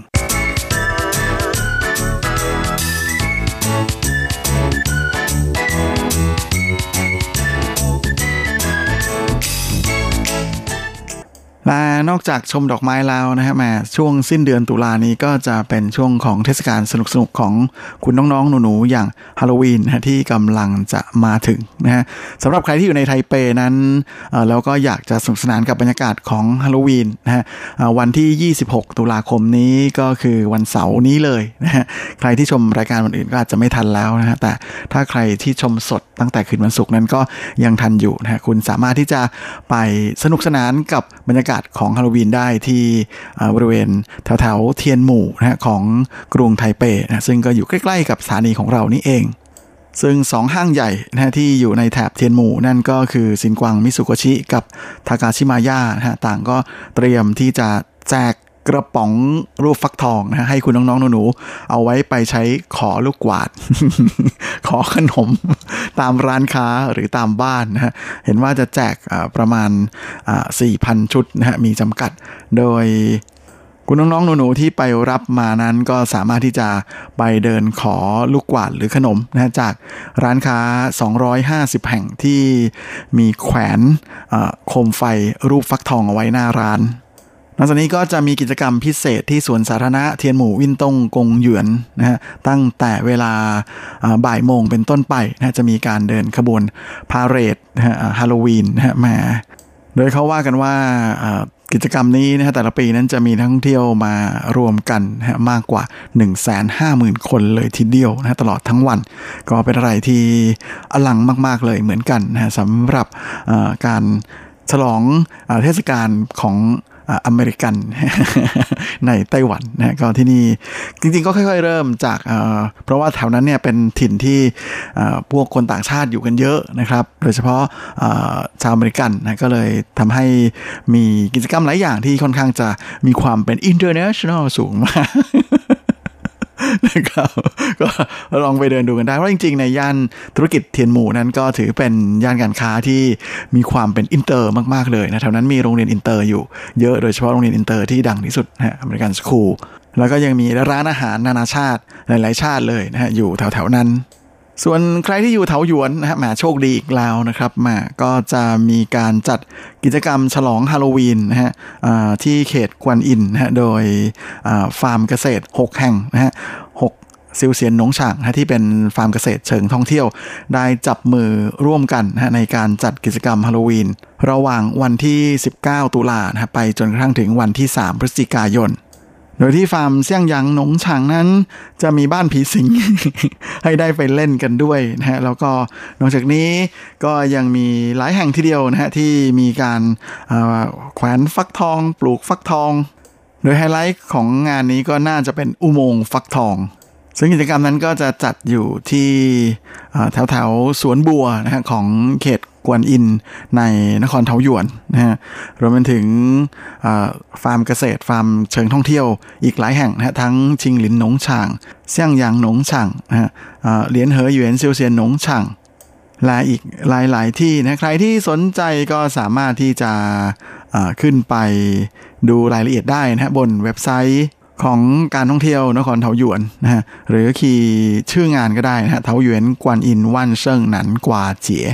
และนอกจากชมดอกไม้แล้วนะฮะมาช่วงสิ้นเดือนตุลานี้ก็จะเป็นช่วงของเทศกาลสนุกๆของคุณน้องๆหนูๆอย่างฮาโลวีนนะที่กำลังจะมาถึงนะฮะสำหรับใครที่อยู่ในไทเปนั้นแล้วก็อยากจะสนุกสนานกับบรรยากาศของฮาโลวีนนะฮะวันที่ 26 ตุลาคมนี้ก็คือวันเสาร์นี้เลยนะฮะใครที่ชมรายการวันอื่นก็อาจจะไม่ทันแล้วนะฮะแต่ถ้าใครที่ชมสดตั้งแต่คืนวันศุกร์นั้นก็ยังทันอยู่นะฮะคุณสามารถที่จะไปสนุกสนานกับบรรยากาศของฮาโลวีนได้ที่บริเวณแถวๆเทียนหมู่นะของกรุงไทเปนะซึ่งก็อยู่ใกล้ๆกับสถานีของเรานี่เอง ซึ่งสองห้างใหญ่นะที่อยู่ในแถบเทียนหมู่นั่นก็คือซินกวังมิสุโกชิ กับทากาชิมาย่านะต่างก็เตรียมที่จะแจก กระป๋องรูปฟักทองนะให้คุณน้องๆหนูๆเอาไว้ไปใช้ขอลูกกวาด ขอขนม ตามร้านค้าหรือตามบ้านนะฮะเห็นว่าจะแจกประมาณ 4,000 ชุดนะฮะมีจำกัดโดยคุณน้องๆหนูๆที่ไปรับมานั้นก็สามารถที่จะไปเดินขอลูกกวาดหรือขนมนะจากร้านค้า 250 แห่งที่มีแขวนโคมไฟรูปฟักทองเอาไว้หน้าร้าน นอกจากนี้ก็จะมีกิจกรรมพิเศษที่สวนสาธารณะเทียนหมู่วินตงกงหยวนนะฮะตั้งแต่เวลาบ่ายโมงเป็นต้นไปนะจะมีการเดินขบวนพาเรดนะฮะฮาโลวีนนะฮะมาโดยเขาว่ากันว่ากิจกรรมนี้นะฮะแต่ละปีนั้นจะมีนักท่องเที่ยวมารวมกันนะมากกว่า 150,000 คนเลยทีเดียวนะตลอดทั้งวัน ก็เป็นอะไรที่อลังมาก ๆ เลยเหมือนกันนะสำหรับการฉลองเทศกาลของ อเมริกันในไต้หวันนะก็ที่นี่จริง ๆ ก็ค่อย ๆ เริ่มจากเพราะว่าแถวนั้นเนี่ยเป็นถิ่นที่พวกคนต่างชาติอยู่กันเยอะนะครับ โดยเฉพาะชาวอเมริกันนะก็เลยทำให้มีกิจกรรมหลายอย่างที่ค่อนข้างจะมีความเป็น international สูงมาก นะครับก็ลองไปเดินดูกันได้เพราะจริงๆ ในย่านธุรกิจเทียนหมู่นั้นก็ถือเป็นย่านการค้าที่มีความเป็นอินเตอร์มากๆเลยนะแถวนั้นมีโรงเรียนอินเตอร์อยู่เยอะโดยเฉพาะโรงเรียนอินเตอร์ที่ดังที่สุดนะ American School แล้วก็ยังมีร้านอาหารนานาชาติหลาย ๆ ชาติเลยนะฮะอยู่แถวๆนั้น ส่วนใครที่อยู่เถาหยวนนะฮะแหมโชคดีอีกแล้วนะครับมาก็จะมีการจัดกิจกรรมฉลองฮาโลวีนนะฮะที่เขตกวนอินนะฮะโดยฟาร์มเกษตร 6 แห่งนะฮะ休閒農場นะที่เป็นฟาร์มเกษตรเชิงท่องเที่ยว ได้จับมือร่วมกันนะในการจัดกิจกรรมฮาโลวีน ระหว่างวันที่ 19 ตุลานะไปจนกระทั่งถึงวันที่ 3 พฤศจิกายน โดยที่ฟาร์ม 向陽農場นั้น จะมีบ้านผีสิง ให้ได้ไปเล่นกันด้วยนะฮะแล้วก็นอกจากนี้ก็ยังมีหลายแห่งทีเดียวนะฮะที่มีการแขวนฟักทอง ปลูกฟักทอง โดยไฮไลท์ของงานนี้ก็น่าจะเป็นอุโมงค์ฟักทอง ซึ่งกิจกรรมนั้นก็จะจัดอยู่ที่แถวแถวสวนบัวนะฮะของเขตกวนอินในนครเทาหยวนนะฮะรวมไปถึงฟาร์มเกษตร ฟาร์มเชิงท่องเที่ยวอีกหลายแห่งนะฮะทั้งชิงหลินหนงฉางเซี่ยงหยางหนงฉางนะฮะเหรียญเหอหยวนเซียวเซียนหนงฉางและอีกหลาย ๆ ที่นะใครที่สนใจก็สามารถที่จะขึ้นไปดูรายละเอียดได้นะฮะบนเว็บไซต์ ของการท่องเที่ยวนครเทาหยวนนะฮะหรือคีย์ชื่องานก็ได้นะฮะเทาหยวนกวนอินวันเซิงหนันกวาเจี๋ย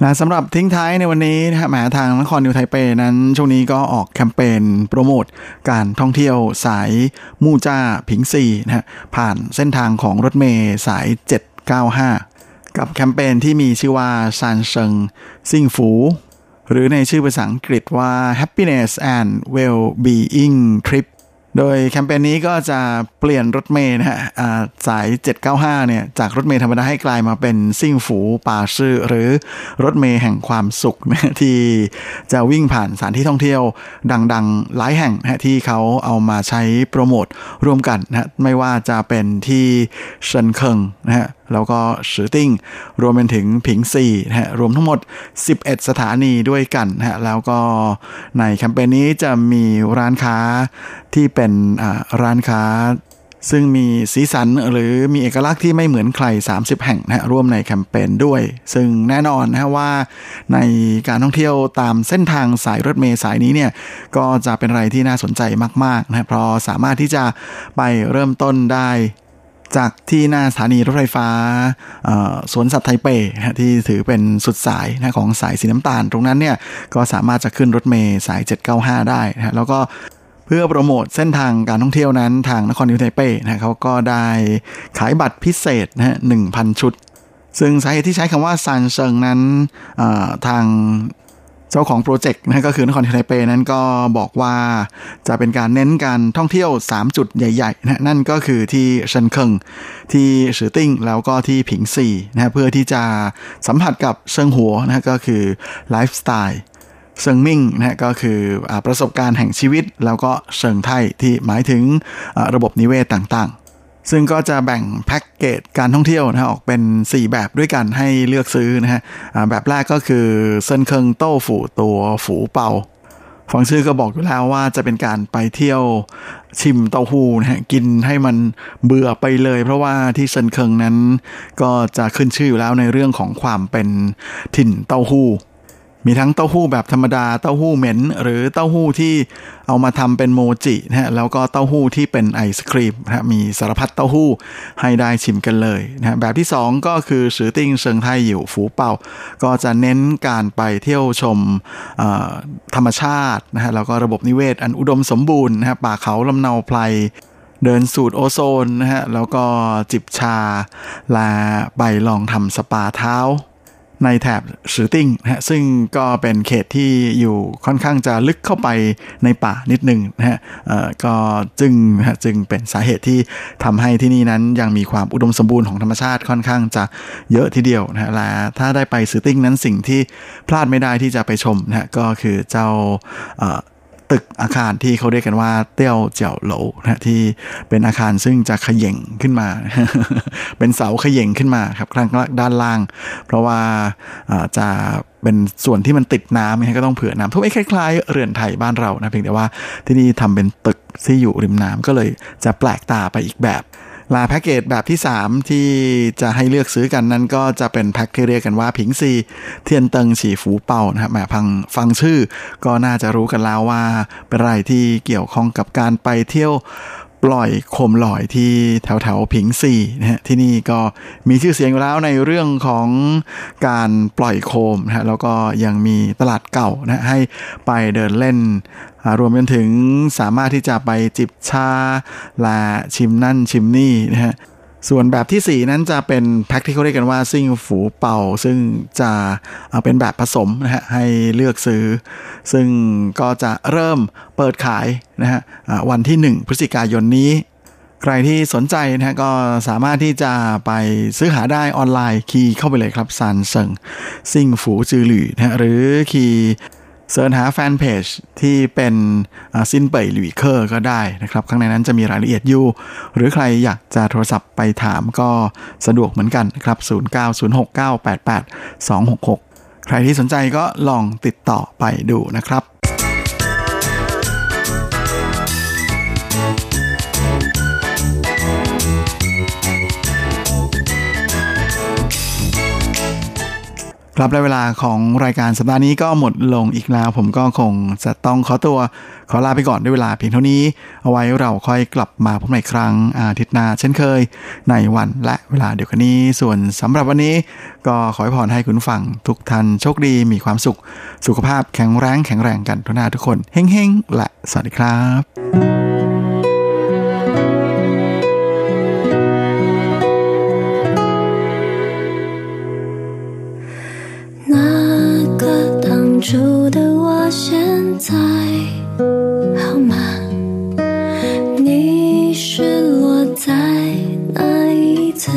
และสำหรับทิ้งท้ายในวันนี้นะฮะมาทางนครนิวไทเปนั้น ช่วงนี้ก็ออกแคมเปญโปรโมทการท่องเที่ยวสายมู่จ้าผิงซีนะฮะผ่านเส้นทางของรถเมย์สาย 795 กับแคมเปญที่มีชื่อว่าซานเซิงซิงฟูหรือในชื่อภาษาอังกฤษว่า happiness and well-being trip โดยแคมเปญนี้ก็จะเปลี่ยนรถเมย์นะฮะสาย 795 เนี่ย จากรถเมย์ธรรมดาให้กลายมาเป็นซิ่งฝูป่าซื่อ หรือรถเมย์แห่งความสุขนะที่จะวิ่งผ่านสถานที่ท่องเที่ยวดังๆ หลายแห่งนะที่เขาเอามาใช้โปรโมทร่วมกันนะไม่ว่าจะเป็นที่เซินเคิงนะฮะแล้วก็สือติ้ง รวมเป็นถึงผิงซีนะฮะรวมทั้งหมด 11 สถานีด้วยกันนะฮะแล้วก็ในแคมเปญนี้จะมีร้านค้าที่เป็นร้านค้าซึ่งมีสีสันหรือมีเอกลักษณ์ที่ไม่เหมือนใคร 30 แห่งนะร่วมในแคมเปญด้วย ซึ่งแน่นอนนะว่าในการท่องเที่ยวตามเส้นทางสายรถเมล์สายนี้เนี่ยก็จะเป็นอะไรที่น่าสนใจมากๆนะเพราะสามารถที่จะไปเริ่มต้นได้ จากที่หน้าสถานีรถไฟฟ้าสวนสัตว์ไทเปที่ถือเป็นสุดสายนะของสายสีน้ำตาล ตรงนั้นเนี่ยก็สามารถจะขึ้นรถเมล์สาย 795 ได้นะแล้วก็เพื่อโปรโมทเส้นทางการท่องเที่ยวนั้นทางนครนิวยอร์กไทเป้นะเขาก็ได้ขายบัตรพิเศษนะฮะหนึ่งพันชุด ซึ่งสาเหตุที่ใช้คำว่า三生นั้นทาง เจ้าของโปรเจกต์นะก็คือนครไทเปนั้นก็บอกว่าจะเป็นการเน้นการท่องเที่ยว 3 จุดใหญ่ๆนะนั่นก็คือที่เซินเคิงที่สือติ้งแล้วก็ที่ผิงซีนะเพื่อที่จะสัมผัสกับ生活นะก็คือไลฟ์สไตล์生命นะก็คือประสบการณ์แห่งชีวิต แล้วก็生態ที่หมายถึงระบบนิเวศต่างๆ ซึ่งก็จะแบ่งแพ็กเกจการท่องเที่ยวนะออกเป็น 4 แบบด้วยกันให้เลือกซื้อนะฮะแบบแรกก็คือ深坑豆腐多福包ฟังชื่อก็บอกอยู่แล้วว่าจะเป็นการไปเที่ยวชิมเต้าหู้นะฮะกินให้มันเบื่อไปเลย เพราะว่าที่เซินเคิงนั้นก็จะขึ้นชื่ออยู่แล้วในเรื่องของความเป็นถิ่นเต้าหู้ มีทั้งเต้าหู้แบบธรรมดาเต้าหู้เหม็น หรือเต้าหู้ที่เอามาทำเป็นโมจินะฮะแล้วก็เต้าหู้ที่เป็นไอศครีมนะฮะมีสารพัดเต้าหู้ให้ได้ชิมกันเลยนะฮะแบบที่ 2 ก็คือ石碇生態有福包 ก็จะเน้นการไปเที่ยวชมธรรมชาตินะฮะแล้วก็ระบบนิเวศอันอุดมสมบูรณ์นะฮะป่าเขาลำเนาไพรเดินสูดโอโซนนะฮะแล้วก็จิบชาลาใบลองทำสปาเท้า ในแถบสือติ้งนะฮะซึ่งก็เป็นเขตที่อยู่ค่อนข้างจะลึกเข้าไปในป่านิดนึงนะฮะก็จึงนะฮะจึงเป็นสาเหตุที่ทำให้ที่นี่นั้นยังมีความอุดมสมบูรณ์ของธรรมชาติค่อนข้างจะเยอะทีเดียวนะฮะและถ้าได้ไปสือติ้งนั้นสิ่งที่พลาดไม่ได้ที่จะไปชมนะฮะก็คือเจ้า ตึกอาคารที่เขาเรียกกันว่าเตี้ยวเจียวโหลนะที่เป็นอาคารซึ่งจะขย่งขึ้นมา เป็นเสาขย่งขึ้นมาครับข้างด้านล่าง เพราะว่าจะเป็นส่วนที่มันติดน้ำนะก็ต้องเผื่อน้ำทุกไอ้คล้ายๆ เรือนไทยบ้านเรานะเพียงแต่ว่าที่นี่ทำเป็นตึกที่อยู่ริมน้ำก็เลยจะแปลกตาไปอีกแบบ ลาแพ็กเกจแบบที่ 3 ที่จะให้เลือกซื้อกันนั้นก็จะเป็นแพ็กที่เรียกกันว่าผิงซีเทียนเติงฉีฝูเป่านะครับแหมพังฟังชื่อก็น่าจะรู้กันแล้วว่า เป็นอะไรที่เกี่ยวข้องกับการไปเที่ยวปล่อยโคมลอยที่แถวแถวผิงซีนะฮะที่นี่ก็มีชื่อเสียงอยู่แล้วในเรื่องของการปล่อยโคมนะฮะแล้วก็ยังมีตลาดเก่านะให้ไปเดินเล่น รวมไปถึงสามารถที่จะไปจิบชาและชิมนั่นชิมนี่นะฮะส่วนแบบที่ 4 นั้นจะเป็นแพ็คที่เขาเรียกกันว่าซิ่งฝูเป่า ซึ่งจะเป็นแบบผสมนะฮะให้เลือกซื้อ ซึ่งก็จะเริ่มเปิดขายนะฮะวันที่ 1 พฤศจิกายนนี้ ใครที่สนใจนะฮะก็สามารถที่จะไปซื้อหาได้ออนไลน์ คีย์เข้าไปเลยครับ三生幸福之旅นะฮะหรือคีย์ search หาแฟนเพจที่เป็น新北旅客ก็ได้นะครับ ข้างในนั้นจะมีรายละเอียดอยู่ หรือใครอยากจะโทรศัพท์ไปถามก็สะดวกเหมือนกันนะครับ 0906988266 ใครที่สนใจก็ลองติดต่อไปดูนะครับ ครับและเวลาของรายการสัปดาห์นี้ก็หมดลงอีกแล้ว ผมก็คงจะต้องขอตัวขอลาไปก่อนด้วยเวลาเพียงเท่านี้ เอาไว้เราค่อยกลับมาพบใหม่ครั้งอาทิตย์หน้าเช่นเคย ในวันและเวลาเดียวกันนี้ ส่วนสำหรับวันนี้ ก็ขอให้พรให้คุณฟังทุกท่านโชคดีมีความสุข สุขภาพแข็งแรงแข็งแรงกันทุกหน้าทุกคนเฮ้งๆและสวัสดีครับ 数的我现在好吗？你失落在哪一次